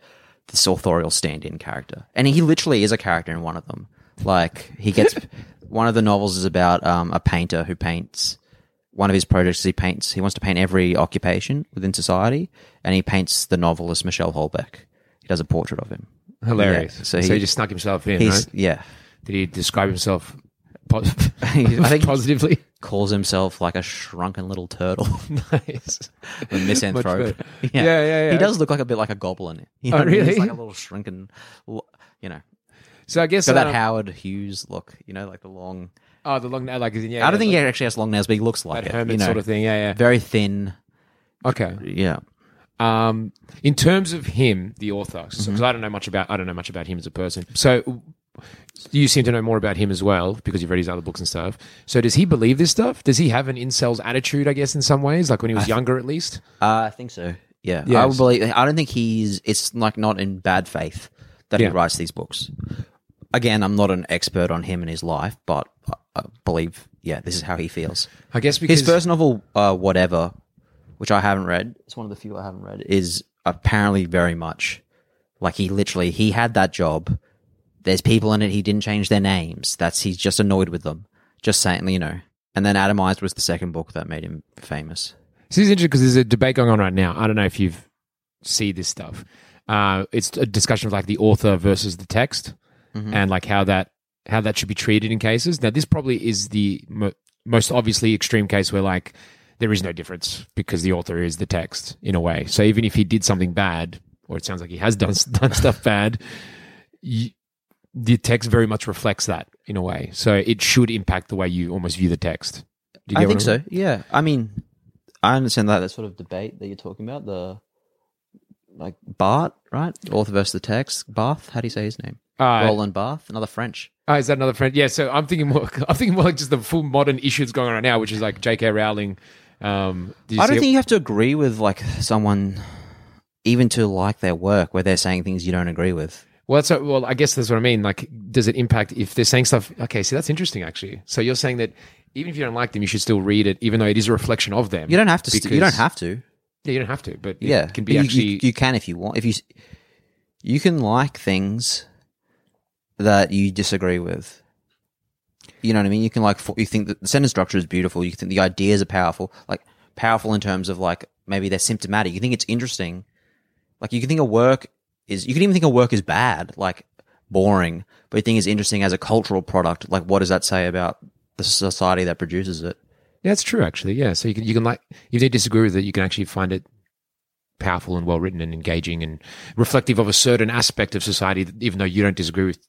this authorial stand-in character. And he literally is a character in one of them. Like he gets one of the novels is about um, a painter who paints one of his projects is he paints he wants to paint every occupation within society and he paints the novelist Michel Houellebecq. He does a portrait of him.
hilarious.
Yeah,
so,
so
he,
he-
just snuck himself in, right?
yeah.
Did he describe himself po-
I think-
positively?
Calls himself like a shrunken little turtle.
nice.
a misanthrope.
better. Yeah, yeah, yeah.
He does look like a bit like a goblin. You
Oh,
know what I mean?
really?
He's like a little shrunken you know.
So I guess
Got that
um,
Howard Hughes look, you know, like the long
Oh, the long nail, like yeah.
I don't think he actually has long nails, but he looks like
that
it.
hermit
you know,
sort of thing. Yeah, yeah.
Very thin.
Okay.
Yeah.
Um, in terms of him, the author, because
Mm-hmm.
I don't know much about I don't know much about him as a person. So you seem to know more about him as well because you've read his other books and stuff. So does he believe this stuff? Does he have an incels attitude? I guess in some ways, like when he was younger, at least.
Uh, I think so. Yeah,
Yes.
I would believe. I don't think he's. It's like not in bad faith that
Yeah.
he writes these books. Again, I'm not an expert on him and his life, but I, believe. Yeah, this is how he feels.
I guess because
His first novel, uh, whatever, which I haven't read. It's one of the few I haven't read. Is apparently very much like he literally he had that job. There's people in it. He didn't change their names. That's he's just annoyed with them. Just saying, you know. And then Atomized was the second book that made him famous.
This is interesting because there's a debate going on right now. I don't know if you've see this stuff. Uh, it's a discussion of like the author versus the text, Mm-hmm. and like how that how that should be treated in cases. Now, this probably is the mo- most obviously extreme case where like there is no difference because the author is the text in a way. So even if he did something bad, or it sounds like he has done done stuff bad, you, the text very much reflects that in a way. So it should impact the way you almost view the text. Do you
I think
what
so. Yeah. I mean, I understand that that sort of debate that you're talking about. The like Bart, right? Author versus the text. Barth. How do you say his name?
Uh,
Roland Barthes. Another French.
Oh, is that another French? Yeah, so I'm thinking more. I'm thinking more like just the full modern issues going on right now, which is like J.K. Rowling. Um,
I don't
see it?
think you have to agree with like someone, even to like their work, where they're saying things you don't agree with.
Well, that's what, well, I guess that's what I mean. Like, does it impact if they're saying stuff? Okay, see, that's interesting actually. So you're saying that even if you don't like them, you should still read it, even though it is a reflection of them.
You don't have to. St- you don't have to.
Yeah, you don't have to, but
Yeah,
can be
You- you-
actually.
You, can if you want. If you, you can like things that you disagree with. You know what I mean? You can like. You think that the sentence structure is beautiful. You think the ideas are powerful. Like powerful in terms of like maybe they're symptomatic. You think it's interesting. Like you can think a work is. You can even think a work is bad, like boring, but you think it's interesting as a cultural product. Like what does that say about the society that produces it?
yeah, it's true actually. Yeah, so you can you can like if they disagree with it, you can actually find it powerful and well written and engaging and reflective of a certain aspect of society, even though you don't disagree with,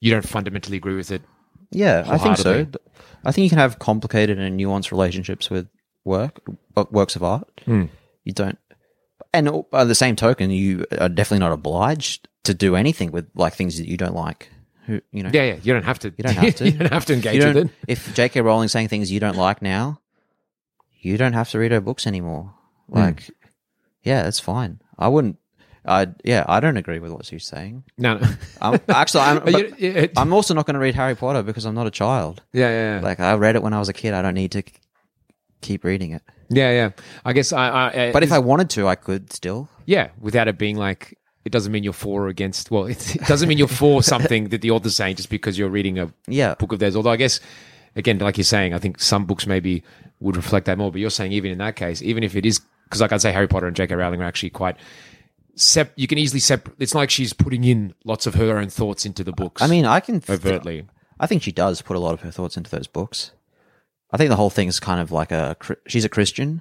you don't fundamentally agree with it.
Yeah, I think so. I think you can have complicated and nuanced relationships with work, uh, works of art.
Hmm.
You don't, and by the same token, you are definitely not obliged to do anything with like things that you don't like. Who you know?
Yeah, yeah, you don't have to.
you don't have to.
you don't have to engage with it.
If J.K. Rowling's saying things you don't like now, you don't have to read her books anymore.
Hmm.
Like, yeah, that's fine. I wouldn't. I yeah, I don't agree with what she's saying.
No, no.
Um, actually, I'm,
you- it-
I'm also not going to read Harry Potter because I'm not a child.
yeah, yeah, yeah.
Like I read it when I was a kid. I don't need to k- keep reading it.
yeah, yeah. I guess I. I
But if I wanted to, I could still.
yeah, without it being like, it doesn't mean you're for or against. Well, it, it doesn't mean you're for something that the author's saying just because you're reading a
Yeah.
book of theirs. Although I guess, again, like you're saying, I think some books maybe would reflect that more. But you're saying even in that case, even if it is, because like I'd say Harry Potter and J.K. Rowling are actually quite. Sep- you can easily separate. It's like she's putting in lots of her own thoughts into the books.
I mean, I can
overtly.
I think she does put a lot of her thoughts into those books. I think the whole thing is kind of like a. She's a Christian.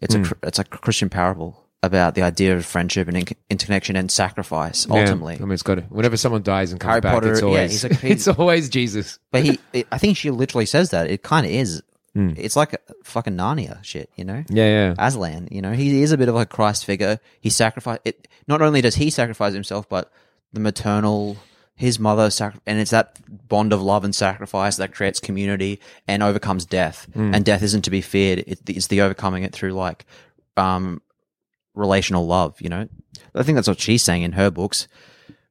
It's
Hmm.
a it's a Christian parable about the idea of friendship and in- interconnection and sacrifice.
Yeah.
Ultimately,
I mean, it's got to, whenever someone dies and comes
Harry
back,
Potter,
it's
yeah,
always
he's a- he's-
it's always Jesus.
but he, it, I think she literally says that it kind of is.
Hmm.
It's like a fucking Narnia shit, you know.
Yeah, yeah.
Aslan, you know, he is a bit of a Christ figure. He sacrificed it. Not only does he sacrifice himself, but the maternal, his mother, sacri- and it's that bond of love and sacrifice that creates community and overcomes death. And death isn't to be feared. It, it's the overcoming it through like, um, relational love. You know, I think that's what she's saying in her books,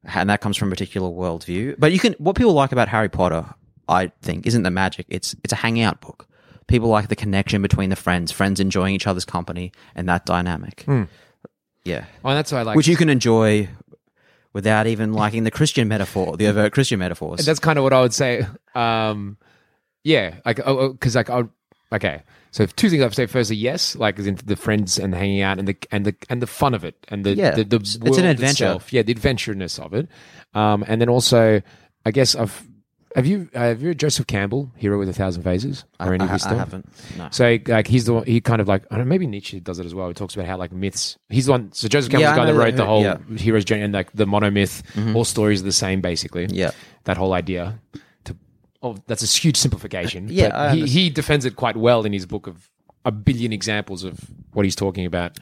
and that comes from a particular worldview. But you can what people like about Harry Potter, I think, isn't the magic. It's it's a hangout book. People like the connection between the friends, friends enjoying each other's company, and that dynamic. Yeah,
Oh, that's why I like.
which you can enjoy without even liking the Christian metaphor, the overt Christian metaphors.
And that's kind of what I would say. Um, yeah, like oh, because like I okay. So two things I'd say. Firstly, yes, like as in the friends and the hanging out and the and the and the fun of it and the
Yeah,
the, the
it's- it's an adventure.
itself. Yeah, the adventureness of it. Um, and then also, I guess I've have you uh, have you read Joseph Campbell, Hero with a Thousand Faces, or
I,
any of
I-
his
I
stuff?
haven't. No.
So like he's the one, he kind of like I don't know, maybe Nietzsche does it as well. He talks about how like myths. He's the one. So Joseph Campbell's
Yeah,
the guy that wrote
that-
the whole
yeah.
hero's journey and like the monomyth. All stories are the same basically.
Yeah.
that whole idea. To oh, that's a huge simplification.
Yeah,
he he defends it quite well in his book of a billion examples of what he's talking about.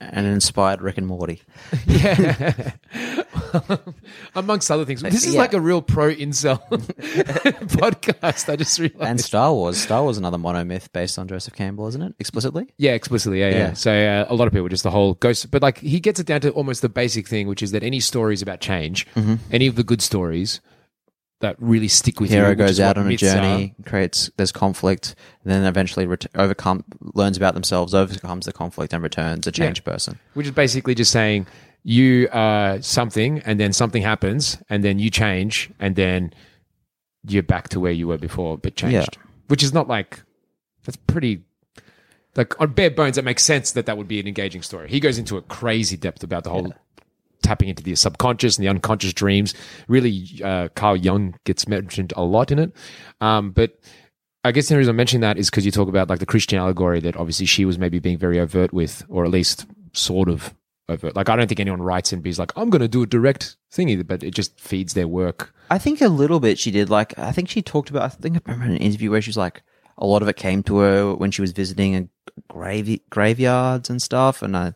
And inspired Rick and Morty.
Yeah. Amongst other things. This is
Yeah.
like a real pro incel podcast. I just realized.
And Star Wars. Star Wars another monomyth based on Joseph Campbell, isn't it? Explicitly?
Yeah, explicitly. Yeah, yeah.
Yeah.
So uh, a lot of people just the whole ghost, but like he gets it down to almost the basic thing, which is that any stories about change, any of the good stories that really stick with you,
Hero
which
goes out on a journey, creates there's conflict, and then eventually ret- overcome learns about themselves, overcomes the conflict, and returns a changed person.
which is basically just saying you are something, and then something happens, and then you change, and then you're back to where you were before, but changed.
Yeah.
Which is not like that's pretty. Like on bare bones, it makes sense that that would be an engaging story. He goes into a crazy depth about the whole tapping into the subconscious and the unconscious dreams. Really, uh, Carl Jung gets mentioned a lot in it. Um, but I guess the reason I'm mentioning that is because you talk about like the Christian allegory that obviously she was maybe being very overt with, or at least sort of overt. Like I don't think anyone writes and be like, I'm going to do a direct thingy, but it just feeds their work.
I think a little bit she did. Like I think she talked about. I think I remember an interview where she was like, a lot of it came to her when she was visiting a grave graveyards and stuff, and uh,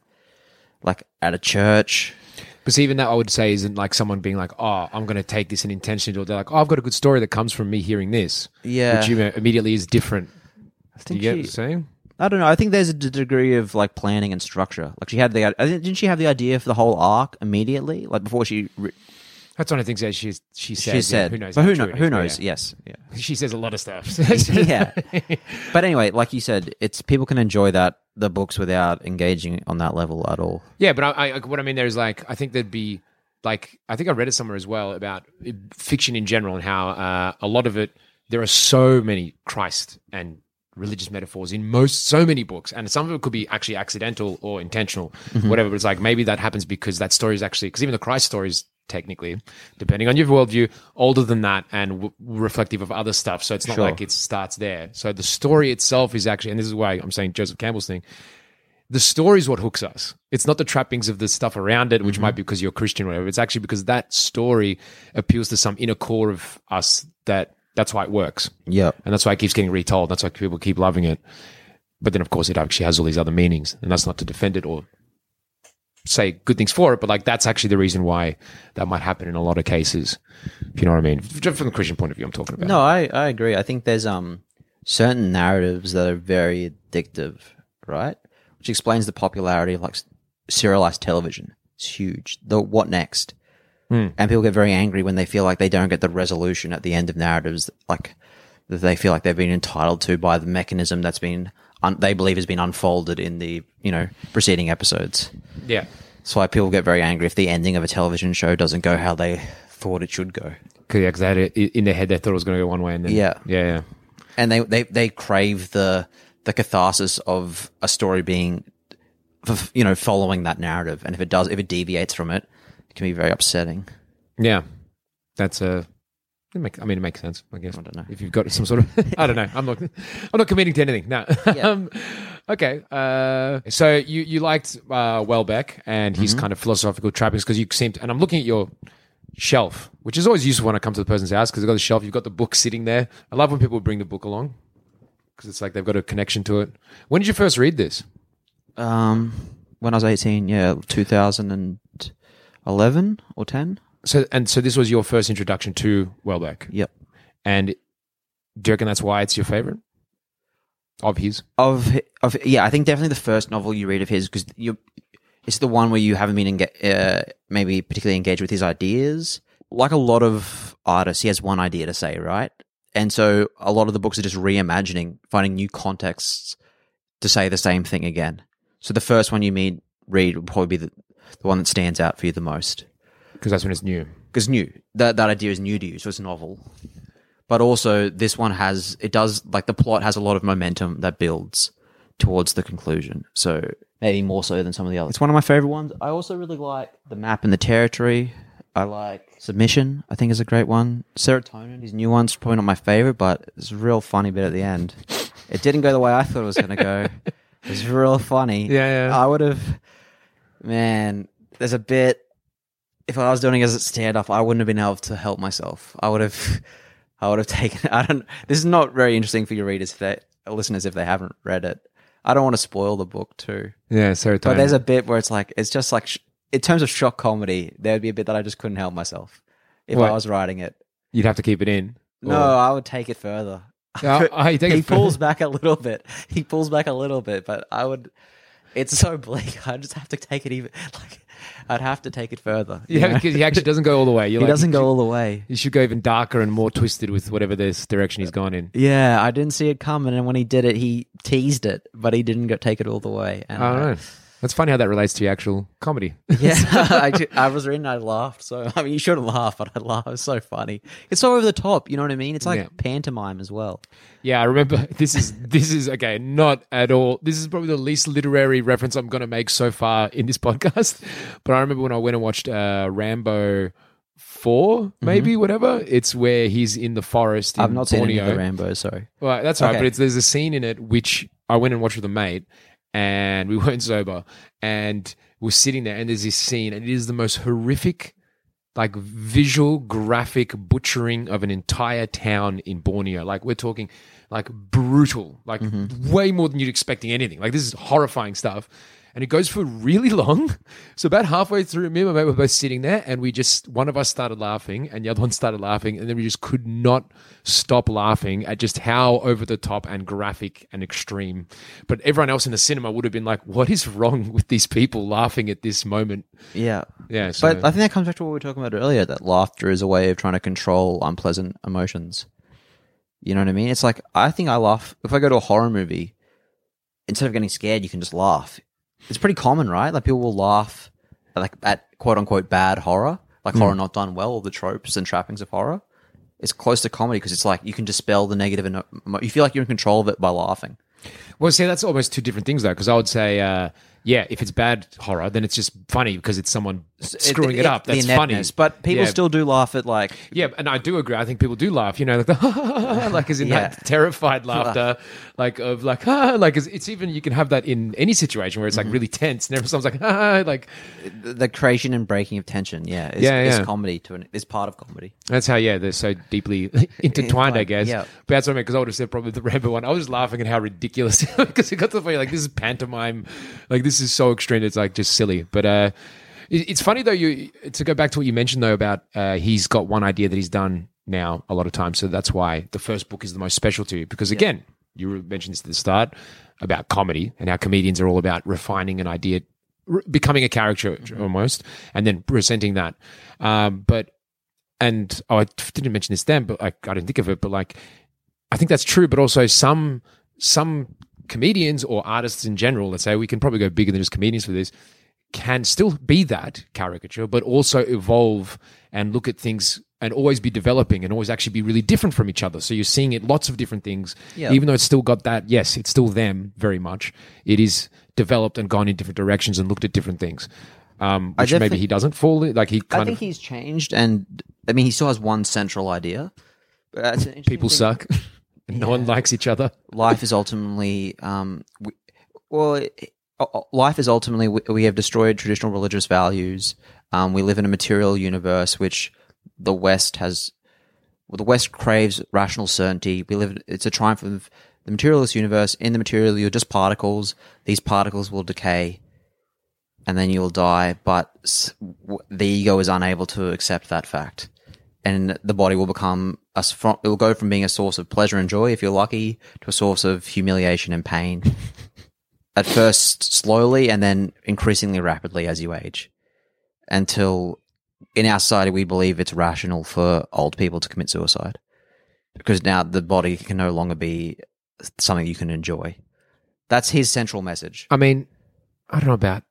like at a church.
See, even that I would say isn't like someone being like, "Oh, I'm going to take this and intentionally do it." They're like, "Oh, I've got a good story that comes from me hearing this,"
Yeah.
which you immediately is different.
I
Do
think
you get what
she,
I'm saying?
I don't know. I think there's a d- degree of like planning and structure. Like she had the. Didn't she have the idea for the whole arc immediately? Like before she. Re-
That's one of the things that she she said.
she
yeah,
said.
who knows?
But who,
true
kno-
it
who knows?
yeah.
Yes. Yeah.
She says a lot of stuff.
yeah. But anyway, like you said, it's people can enjoy that the books without engaging on that level at all.
Yeah, but I, I, what I mean there is like I think there'd be like I think I read it somewhere as well about fiction in general and how uh, a lot of it there are so many Christ and religious metaphors in most so many books, and some of it could be actually accidental or intentional, whatever. But it's like maybe that happens because that story is actually because even the Christ stories technically, depending on your worldview, older than that and w- reflective of other stuff. So it's not
Sure.
like it starts there. So the story itself is actually, and this is why I'm saying Joseph Campbell's thing the story is what hooks us. It's not the trappings of the stuff around it, which mm-hmm. might be because you're Christian or whatever. It's actually because that story appeals to some inner core of us that that's why it works.
Yeah.
And that's why it keeps getting retold. That's why people keep loving it. But then, of course, it actually has all these other meanings. And that's not to defend it or say good things for it, but like that's actually the reason why that might happen in a lot of cases. If you know what I mean? Just from the Christian point of view, I'm talking about.
No, I, I agree. I think there's um certain narratives that are very addictive, right? Which explains the popularity of like serialized television. It's huge. The what next?
Hmm.
And people get very angry when they feel like they don't get the resolution at the end of narratives, like that they feel like they've been entitled to by the mechanism that's been un- they believe has been unfolded in the you know preceding episodes.
Yeah.
That's why people get very angry if the ending of a television show doesn't go how they thought it should go.
Cause, yeah, 'cause they had it in their head, they thought it was going to go one way, and then
Yeah.
yeah, yeah.
and they, they, they crave the the catharsis of a story being, you know, following that narrative. And if it does, if it deviates from it, it can be very upsetting.
Yeah, that's a. It make, I mean, it makes sense. I guess. I
don't know.
if you've got some sort of. I don't know. I'm not. I'm not committing to anything. No. um, okay. Uh, so you you liked uh, Houellebecq and his
Mm-hmm.
kind of philosophical trappings because you seemed. And I'm looking at your shelf, which is always useful when I come to the person's house because they've got the shelf. You've got the book sitting there. I love when people bring the book along because it's like they've got a connection to it. When did you first read this?
Um, when I was eighteen, yeah, two thousand and eleven or ten.
So and so this was your first introduction to Houellebecq.
Yep.
And do you reckon that's why it's your favorite of his?
Of of yeah, I think definitely the first novel you read of his because you, it's the one where you haven't been enga- uh, maybe particularly engaged with his ideas. Like a lot of artists, he has one idea to say, right? And so a lot of the books are just reimagining, finding new contexts to say the same thing again. So the first one you meet, read will probably be the, the one that stands out for you the most
Because that's when it's new.
because new that that idea is new to you, so it's novel. But also, this one has it does like the plot has a lot of momentum that builds towards the conclusion. So maybe more so than some of the others. It's one of my favorite ones. I also really like the map and the territory. I like submission. I think is a great one. Serotonin, his new one's probably not my favorite, but it's a real funny bit at the end. It didn't go the way I thought it was going to go. It was real funny.
Yeah, yeah.
I would have. Man, there's a bit if I was doing it as a stand up, I wouldn't have been able to help myself. I would have, I would have taken. I don't. This is not very interesting for your readers, if they listeners, if they haven't read it. I don't want to spoil the book too,
Yeah,
but there's a bit where it's like it's just like sh- in terms of shock comedy, there would be a bit that I just couldn't help myself if
What?
I was writing it.
You'd have to keep it in.
No,
Or-
I would take it further.
Take
he
it further.
pulls back a little bit. He pulls back a little bit, but I would. It's so bleak. I just have to take it even like. I'd have to take it further.
Yeah, because he actually doesn't go all the way. You're
he
like,
doesn't go all the way.
You should go even darker and more twisted with whatever this direction he's gone in.
Yeah, I didn't see it coming, and when he did it, he teased it, but he didn't go take it all the way. And
oh, don't know. That's funny how that relates to your actual comedy.
Yeah, I, I was reading, I laughed. So I mean, you shouldn't laugh, but I laughed. It was so funny. It's so over the top. You know what I mean? It's like
Yeah.
pantomime as well.
Yeah, I remember. This is this is okay, not at all. This is probably the least literary reference I'm going to make so far in this podcast. But I remember when I went and watched uh, Rambo four, maybe whatever. It's where he's in the forest. In
Mm-hmm. I've not seen any of the Rambo. Sorry.
Well, that's right.
Okay.
But it's, there's a scene in it which I went and watched with a mate, and we weren't sober, and we're sitting there, and there's this scene, and it is the most horrific, like visual, graphic butchering of an entire town in Borneo. Like we're talking, like brutal, like mm-hmm. way more than you'd expecting anything. Like this is horrifying stuff. And it goes for really long. So about halfway through, me and my mate were both sitting there, and we just one of us started laughing, and the other one started laughing, and then we just could not stop laughing at just how over the top and graphic and extreme. But everyone else in the cinema would have been like, "What is wrong with these people laughing at this moment?"
Yeah.
Yeah, so,
But I think that comes back to what we were talking about earlier that laughter is a way of trying to control unpleasant emotions. You know what I mean? It's like, I think I laugh. If I go to a horror movie, instead of getting scared, you can just laugh. It's pretty common, right? Like people will laugh like at quote unquote bad horror, like horror not done well, or the tropes and trappings of horror. It's close to comedy because it's like you can dispel the negative and you feel like you're in control of it by laughing.
Well, see, that's almost two different things, though, because I would say, uh, yeah, if it's bad horror, then it's just funny because it's someone screwing it, up. That's funny.
But people
Yeah.
still do laugh at like
Yeah, and I do agree. I think people do laugh. You know, like the like as in that terrified laughter, like of like like it's, it's even you can have that in any situation where it's
Mm-hmm.
like really tense and everyone's like like
the creation and breaking of tension. Yeah, is,
Yeah,
is
yeah.
comedy to an is part of comedy.
That's how yeah they're so deeply intertwined. I guess.
yeah.
But that's what I mean because I would have said probably the Rambo one. I was just laughing at how ridiculous because it got to the point like this is pantomime, like this is so extreme. It's like just silly. But uh, it- it's funny though. You to go back to what you mentioned though about uh, he's got one idea that he's done now a lot of times. So that's why the first book is the most special to you because again, you mentioned this at the start about comedy and how comedians are all about refining an idea becoming a character
Mm-hmm.
almost, and then presenting that. Um, but and oh, I didn't mention this then, but like I didn't think of it, but like I think that's true. But also some some comedians or artists in general, let's say we can probably go bigger than just comedians for this, can still be that caricature, but also evolve and look at things and always be developing and always actually be really different from each other. So you're seeing it lots of different things,
Yeah.
even though it's still got that. Yes, it's still them very much. It is developed and gone in different directions and looked at different things. Um, which maybe he doesn't fall in- like he
I think
of
he's changed, and I mean, he still has one central idea. But that's an interesting
people
thing.
suck. no one likes each other.
life is ultimately um we, well it- uh, life is ultimately we, we have destroyed traditional religious values um we live in a material universe which the west has well, the west craves rational certainty we live it's a triumph of the materialist universe in the material you're just particles these particles will decay and then you'll die but the ego is unable to accept that fact. And the body will become a, it will go from being a source of pleasure and joy if you're lucky to a source of humiliation and pain. At first slowly and then increasingly rapidly as you age. Until in our society we believe it's rational for old people to commit suicide. Because now the body can no longer be something you can enjoy. That's his central message.
I mean, I don't know about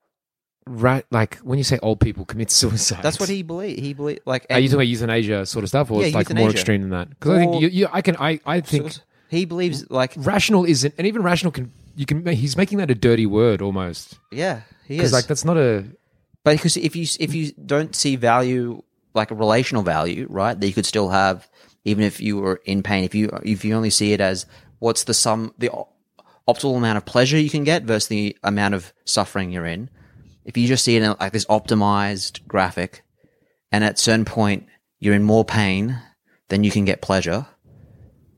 right. Like when you say old people commit suicide,
that's what he believe he believe like
Are you talking about euthanasia sort of stuff, or
Yeah,
it's like more
euthanasia.
extreme than that? Because I think
Or-
you, you, I can, I, I think
he believes like
rational isn't, and even rational can, you can, he's making that a dirty word almost.
yeah he
Because
is
like that's not a,
But because if you if you don't see value like a relational value, right, that you could still have even if you were in pain. If you if you only see it as what's the sum the o- optimal amount of pleasure you can get versus the amount of suffering you're in. If you just see it in like this optimized graphic, and at a certain point you're in more pain than you can get pleasure,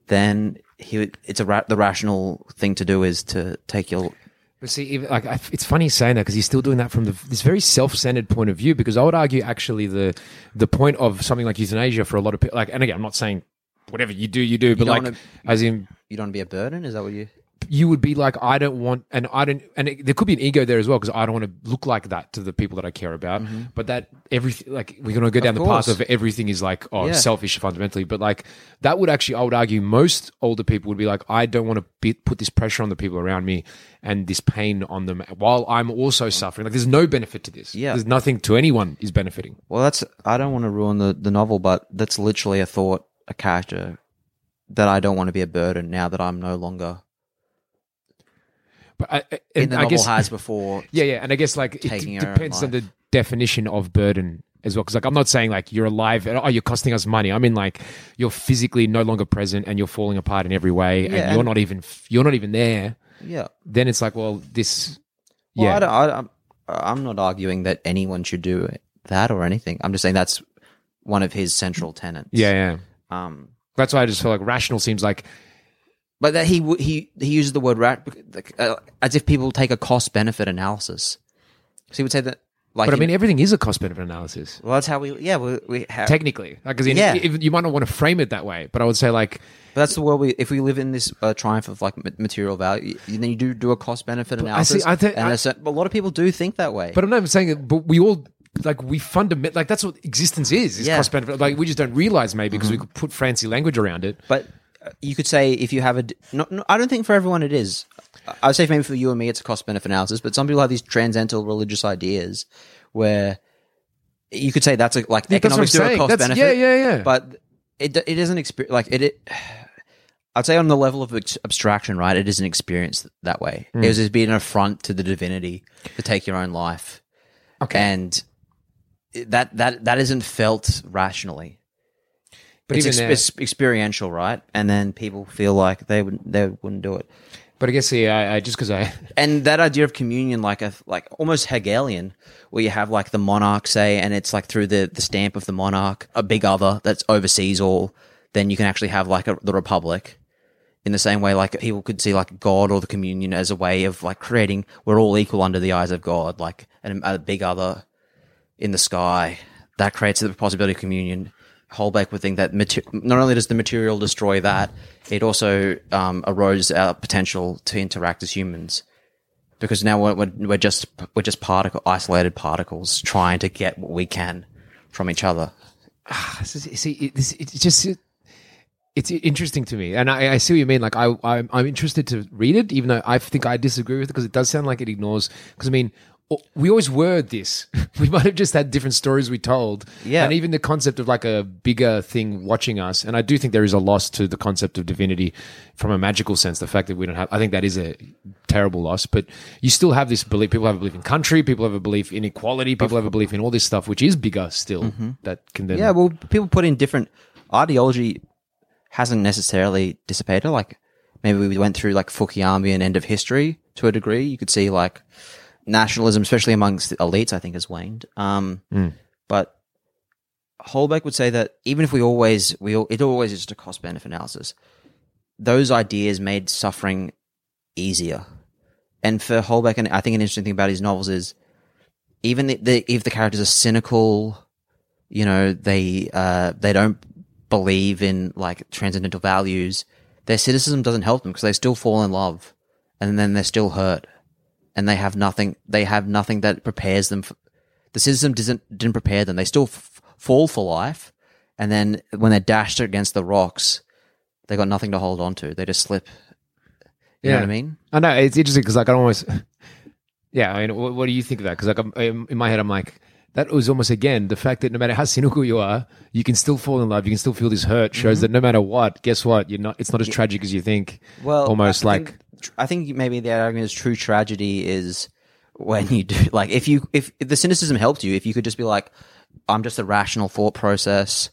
then he would, it's a ra- the rational thing to do is to take your
but see, even, like I, it's funny saying that because he's still doing that from the, this very self-centered point of view. Because I would argue actually the the point of something like euthanasia for a lot of people, like, and again, I'm not saying whatever you do, you do, but
don't
like,
wanna-
as in
you don't want to be a burden. Is that what you?
You would be like, I don't want, and I don't, and it, there could be an ego there as well because I don't want to look like that to the people that I care about. Mm-hmm. But that everything, like, we're going to go down the path of everything is like, oh,
Yeah.
selfish fundamentally. But like, that would actually, I would argue, most older people would be like, I don't want to be, put this pressure on the people around me and this pain on them while I'm also suffering. Like, there's no benefit to this.
Yeah.
there's nothing to anyone is benefiting.
Well, that's I don't want to ruin the, the novel, but that's literally a thought, a character that I don't want to be a burden now that I'm no longer
But I,
in
and
the
I
novel
guess,
has before.
Yeah, yeah, and I guess like it d- depends on the definition of burden as well. Because like I'm not saying like you're alive and oh you're costing us money. I mean like you're physically no longer present and you're falling apart in every way, and
Yeah,
you're not even you're not even there.
Yeah.
Then it's like well this,
Well,
yeah,
I don't, I, I'm not arguing that anyone should do that or anything. I'm just saying that's one of his central tenets.
yeah, yeah.
Um,
That's why I just feel like rational seems like
but that he he he uses the word rat uh, as if people take a cost benefit analysis. So he would say that like.
but I mean
know-
everything is a cost benefit analysis.
well, that's how we. Yeah, we, we have.
Technically, Because in,
Yeah.
you might not want to frame it that way, but I would say like
But that's the world we. If we live in this uh, triumph of like material value, then you do do a cost benefit analysis.
I see- I thi-
and
I-
a certain- a lot of people do think that way.
But I'm not even saying but we all like we fundament like that's what existence is. Is
Yeah. Mm-hmm.
cost benefit. Like we just don't realize maybe because we could put fancy language around it.
But you could say if you have a, d- no, no, I don't think for everyone it is. I would say maybe for you and me it's a cost benefit analysis, but some people have these transcendental religious ideas where you could say that's a, like
Yeah,
economics do a cost
That's-
benefit.
yeah, yeah, yeah.
But it it isn't exper- like it, it. I'd say on the level of abstraction, right? It isn't experienced that way.
Hmm.
It was just being an affront to the divinity to take your own life,
Okay.
and that that that isn't felt rationally
But
it's,
even
ex- it's experiential, right? And then people feel like they would they wouldn't do it.
But I guess see, I, I just because I
And that idea of communion, like a like almost Hegelian, where you have like the monarch say, and it's like through the the stamp of the monarch, a big other that's oversees all. Then you can actually have like a, the republic. In the same way, like people could see like God or the communion as a way of like creating, we're all equal under the eyes of God, like an, a big other in the sky. That creates the possibility of communion. Houellebecq would think that mater- not only does the material destroy that, it also um, erodes our potential to interact as humans. because now we're, we're, just we're just particle isolated particles trying to get what we can from each other.
see, it, this, it's just it, it's interesting to me, and I, I see what you mean. Like, I, I'm, I'm interested to read it, even though I think I disagree with it because it does sound like it ignores. Because I mean, we always were this. we might have just had different stories we told.
Yeah.
and even the concept of like a bigger thing watching us, and I do think there is a loss to the concept of divinity from a magical sense. The fact that we don't have, I think that is a terrible loss. But you still have this belief. People have a belief in country. People have a belief in equality. People have a belief in all this stuff, which is bigger still. Mm-hmm. That can then
Yeah, well, people put in different ideology hasn't necessarily dissipated. Like maybe we went through like Fukuyama Fukuyamian end of history to a degree. You could see like nationalism, especially amongst elites, I think has waned. Um, but Houellebecq would say that even if we always we it always is just a cost benefit analysis. Those ideas made suffering easier, and for Houellebecq, and I think an interesting thing about his novels is even the, the, if the characters are cynical, you know they uh, they don't believe in like transcendental values. Their cynicism doesn't help them because they still fall in love, and then they're still hurt, and they have nothing. They have nothing that prepares them. For, the cynicism didn't didn't prepare them. They still f- fall for life, and then when they're dashed against the rocks, they got nothing to hold on to. They just slip. You know what I mean?
I know it's interesting because like I almost, yeah. I mean, what, what do you think of that? Because like I'm- in my head, I'm like that was almost again the fact that no matter how cynical you are, you can still fall in love. You can still feel this hurt. Shows
Mm-hmm.
that no matter what, guess what? You're not. It's not as tragic as you think.
Well,
almost
I
like
think, I think maybe the argument is true tragedy is when you do like if you if, if the cynicism helped you, if you could just be like, I'm just a rational thought process.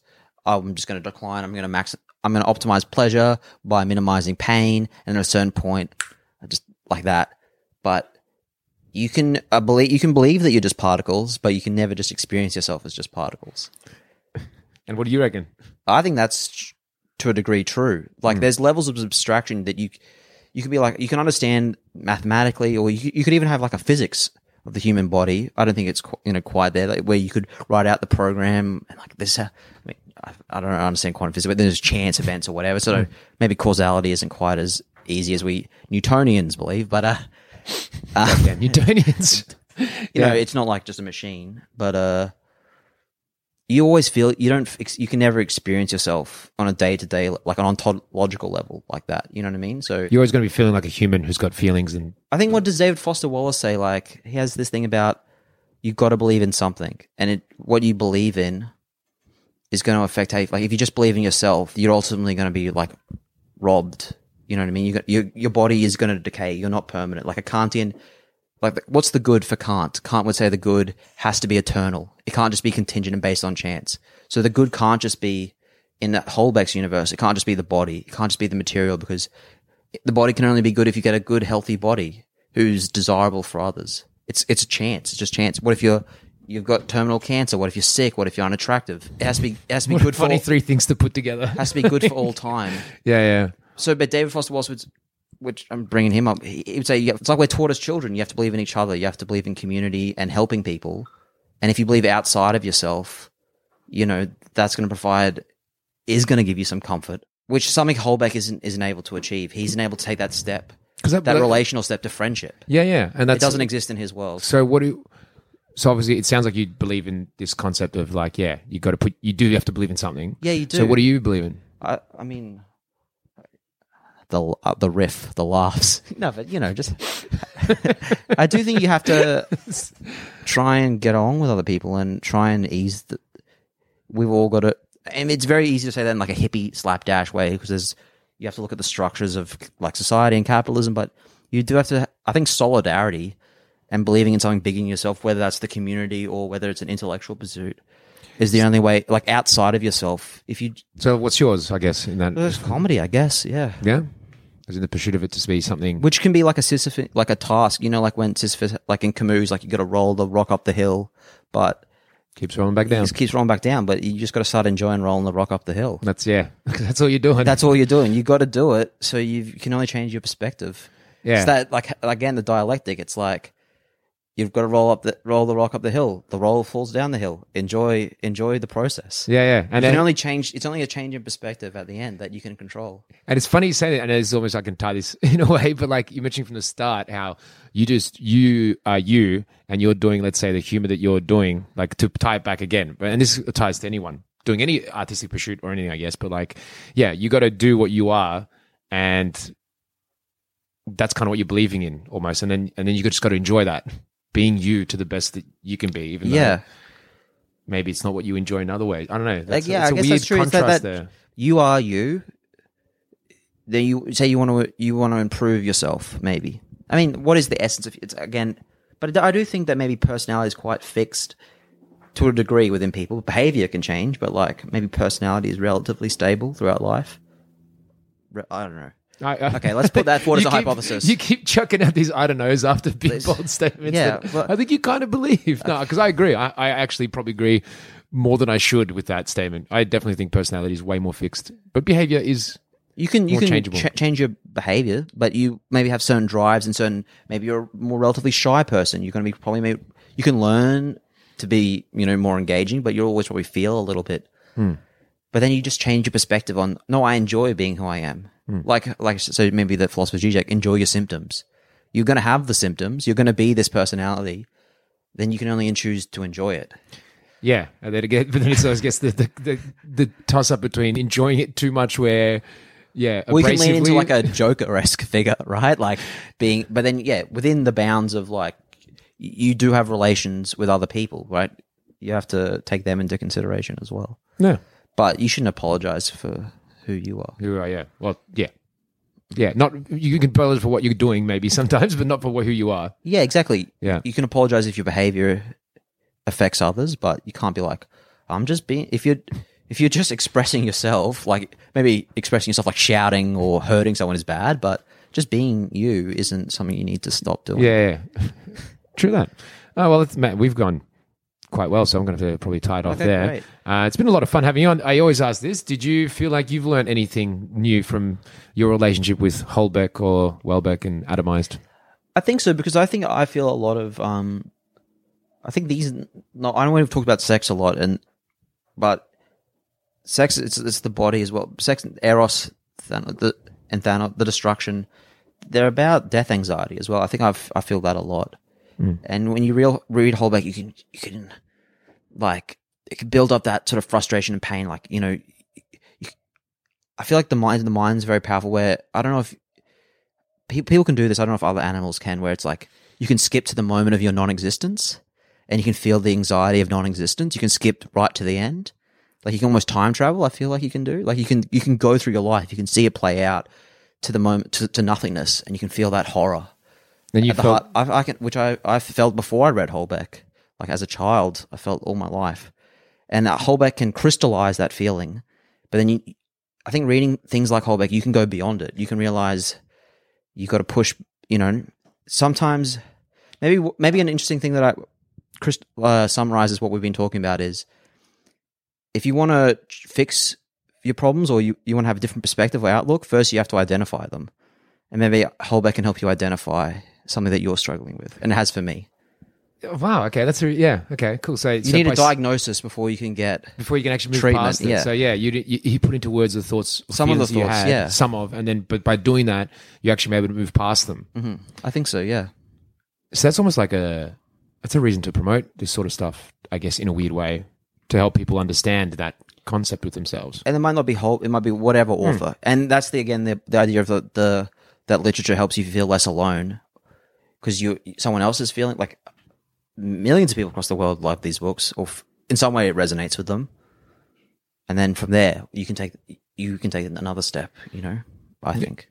I'm just going to decline. I'm going to max. I'm going to optimize pleasure by minimizing pain, and at a certain point, I just like that. But you can uh, believe you can believe that you're just particles, but you can never just experience yourself as just particles.
And what do you reckon?
I think that's to a degree true. Like, there's levels of abstraction that you you could be like you can understand mathematically, or you, you could even have like a physics of the human body. I don't think it's qu- you know quite there, like, where you could write out the program and like this. Uh, I mean, I, I don't understand quantum physics, but there's chance events or whatever. So maybe causality isn't quite as easy as we Newtonians believe, but uh,
Yeah, Newtonians.
you know, it's not like just a machine, but uh, you always feel you don't, you can never experience yourself on a day to day, like an ontological level like that. You know what I mean? So
You're always going to be feeling like a human who's got feelings and
I think what does David Foster Wallace say? Like he has this thing about you've got to believe in something, and it what you believe in is going to affect how. You, like if you just believe in yourself, you're ultimately going to be like robbed. You know what I mean? You got your your body is going to decay. You're not permanent. Like a Kantian, like what's the good for Kant? Kant would say the good has to be eternal. It can't just be contingent and based on chance. So the good can't just be in that Houellebecq's universe. It can't just be the body. It can't just be the material because the body can only be good if you get a good, healthy body who's desirable for others. It's it's a chance. It's just chance. What if you're you've got terminal cancer? What if you're sick? What if you're unattractive? It has to be it has to be
what
good for
funny
all,
three things to put together.
has to be good for all time.
yeah, yeah.
So, but David Foster Wallace would, which I'm bringing him up, he would say it's like we're taught as children. You have to believe in each other. You have to believe in community and helping people. And if you believe outside of yourself, you know that's going to provide is going to give you some comfort, which is something Houellebecq isn't isn't able to achieve. He's unable to take that step,
that-
that, relational step to friendship.
Yeah, yeah. And that
doesn't exist in his world.
So what do? So obviously, it sounds like you believe in this concept of like, yeah, you got to put, you do have to believe in something.
Yeah, you do.
So what do you believe in?
I, I mean, the uh, the riff, the laughs. No, but you know, just I do think you have to try and get on with other people and try and ease. The, we've all got to, and it's very easy to say that in like a hippie slapdash way because there's you have to look at the structures of like society and capitalism, but you do have to. I think solidarity and believing in something big in yourself, whether that's the community or whether it's an intellectual pursuit. Is the only way, like outside of yourself. If you,
So what's yours? I guess in that.
there's comedy, I guess. Yeah,
yeah, as in the pursuit of it to be something.
which can be like a Sisyphus, like a task. You know, like when Sisyphus, like in Camus, like you got to roll the rock up the hill, but
keeps rolling back down.
just keeps rolling back down. But you just got to start enjoying rolling the rock up the hill.
That's yeah. That's all you're doing.
That's all you're doing. You got to do it, so you can only change your perspective.
Yeah.
It's that like again the dialectic. It's like you've got to roll up the roll the rock up the hill. The roll falls down the hill. Enjoy enjoy the process.
Yeah, yeah.
And you can only change. It's only a change in perspective at the end that you can control.
And it's funny you say that, and it's almost I can tie this in a way, but like you mentioned from the start, how you just you are you, and you're doing, let's say, the humor that you're doing, like to tie it back again. And this ties to anyone doing any artistic pursuit or anything, I guess. But like, yeah, you got to do what you are, and that's kind of what you're believing in almost, and then and then you just got to enjoy that, being you to the best that you can be, even
Yeah.
though maybe it's not what you enjoy in other ways. I don't know. That's,
like yeah, I
a
guess
weird
that's true. Is
contrast
that, that
there.
you are you. Then you say you want to you want to improve yourself. Maybe I mean, what is the essence of it's again? But I do think that maybe personality is quite fixed to a degree within people. Behavior can change, but like maybe personality is relatively stable throughout life. I don't know.
I- I-
Okay, let's put that forward as a
keep-
hypothesis.
You keep chucking out these I don't knows after big
This-
bold statements.
yeah, but-
I think you kind of believe. No, because I agree. I, I actually probably agree more than I should with that statement. I definitely think personality is way more fixed, but behavior is.
You can you can ch- change your behavior, but you maybe have certain drives and certain maybe you're a more relatively shy person. You're going to be probably maybe you can learn to be you know more engaging, but you'll always probably feel a little bit.
Hmm.
But then you just change your perspective on no, I enjoy being who I am.
Hmm.
Like like so maybe the philosopher Zizek, enjoy your symptoms. You're going to have the symptoms. You're going to be this personality. Then you can only choose to enjoy it.
Yeah, and then again, but then it's I guess the the, the, the toss up between enjoying it too much, where yeah,
we can lean into like a Joker esque figure, right? Like being, but then yeah, within the bounds of like you do have relations with other people, right? You have to take them into consideration as well.
no.
But you shouldn't apologize for who you are.
Who are yeah? Well, yeah, yeah. Not you can apologize for what you're doing, maybe sometimes, but not for who you are.
Yeah, exactly.
Yeah.
you can apologize if your behavior affects others, but you can't be like, I'm just being. If you're if you're just expressing yourself, like maybe expressing yourself like shouting or hurting someone is bad, but just being you isn't something you need to stop doing.
Yeah, yeah. true that. Oh well, it's, Matt, we've gone quite well, so I'm going to probably tie it off
Okay,
there. Uh, it's been a lot of fun having you on. I always ask this: Did you feel like you've learned anything new from your relationship with Houellebecq or Welbeck and Atomized?
I think so because I think I feel a lot of um, I think these. No, I know we've talked about sex a lot, and but sex it's it's the body as well. Sex, eros, Than- the and Thanos, the destruction. They're about death anxiety as well. I think I've I feel that a lot. Mm. And when you real, read Houellebecq, you can you can like it can build up that sort of frustration and pain. Like you know, you, I feel like the mind the mind's very powerful. Where I don't know if pe- people can do this. I don't know if other animals can, where it's like you can skip to the moment of your non-existence, and you can feel the anxiety of non-existence. You can skip right to the end, like you can almost time travel. I feel like you can do. Like you can you can go through your life. You can see it play out to the moment to, to nothingness, and you can feel that horror.
Then you felt
heart, I, I can, which I I felt before I read Houellebecq. Like as a child, I felt all my life, and uh, Houellebecq can crystallize that feeling. But then you, I think reading things like Houellebecq, you can go beyond it. You can realize you got to push. You know, sometimes maybe maybe an interesting thing that I Chris, uh, summarizes what we've been talking about is if you want to fix your problems or you, you want to have a different perspective or outlook, first you have to identify them. And maybe Houellebecq can help you identify something that you're struggling with. And it has for me.
Oh, wow. Okay, that's a, yeah. Okay, cool. So
You need a diagnosis before you can get.
before you can actually move
treatment,
past it.
yeah.
So yeah, you, you he put into words the thoughts,
Some of the thoughts,
had,
yeah.
some of, and then but by doing that, you actually able to move past them. Mm-hmm.
I think so, yeah.
So that's almost like a that's a reason to promote this sort of stuff, I guess, in a weird way, to help people understand that concept with themselves.
And it might not be whole, it might be whatever hmm. author. And that's the, again, the, the idea of the, the, that literature helps you feel less alone because you, someone else is feeling like millions of people across the world love these books or f- in some way it resonates with them. And then from there, you can take, you can take another step, you know, I think.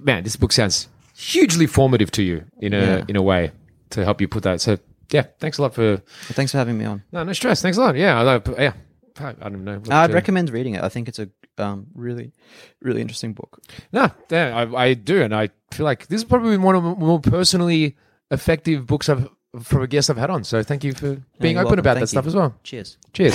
Man, this book sounds hugely formative to you in a
Yeah.
in a way to help you put that. So yeah, thanks a lot for
But thanks for having me on.
no no stress. Thanks a lot. Yeah, I, yeah. I don't know.
I'd recommend reading it. I think it's a um, really, really interesting book.
No, yeah, I, I do, and I feel like this is probably one of the more personally effective books I've from a guest I've had on. So thank you for being
you're
open
welcome.
about
Thank
that stuff as well.
Cheers.
Cheers.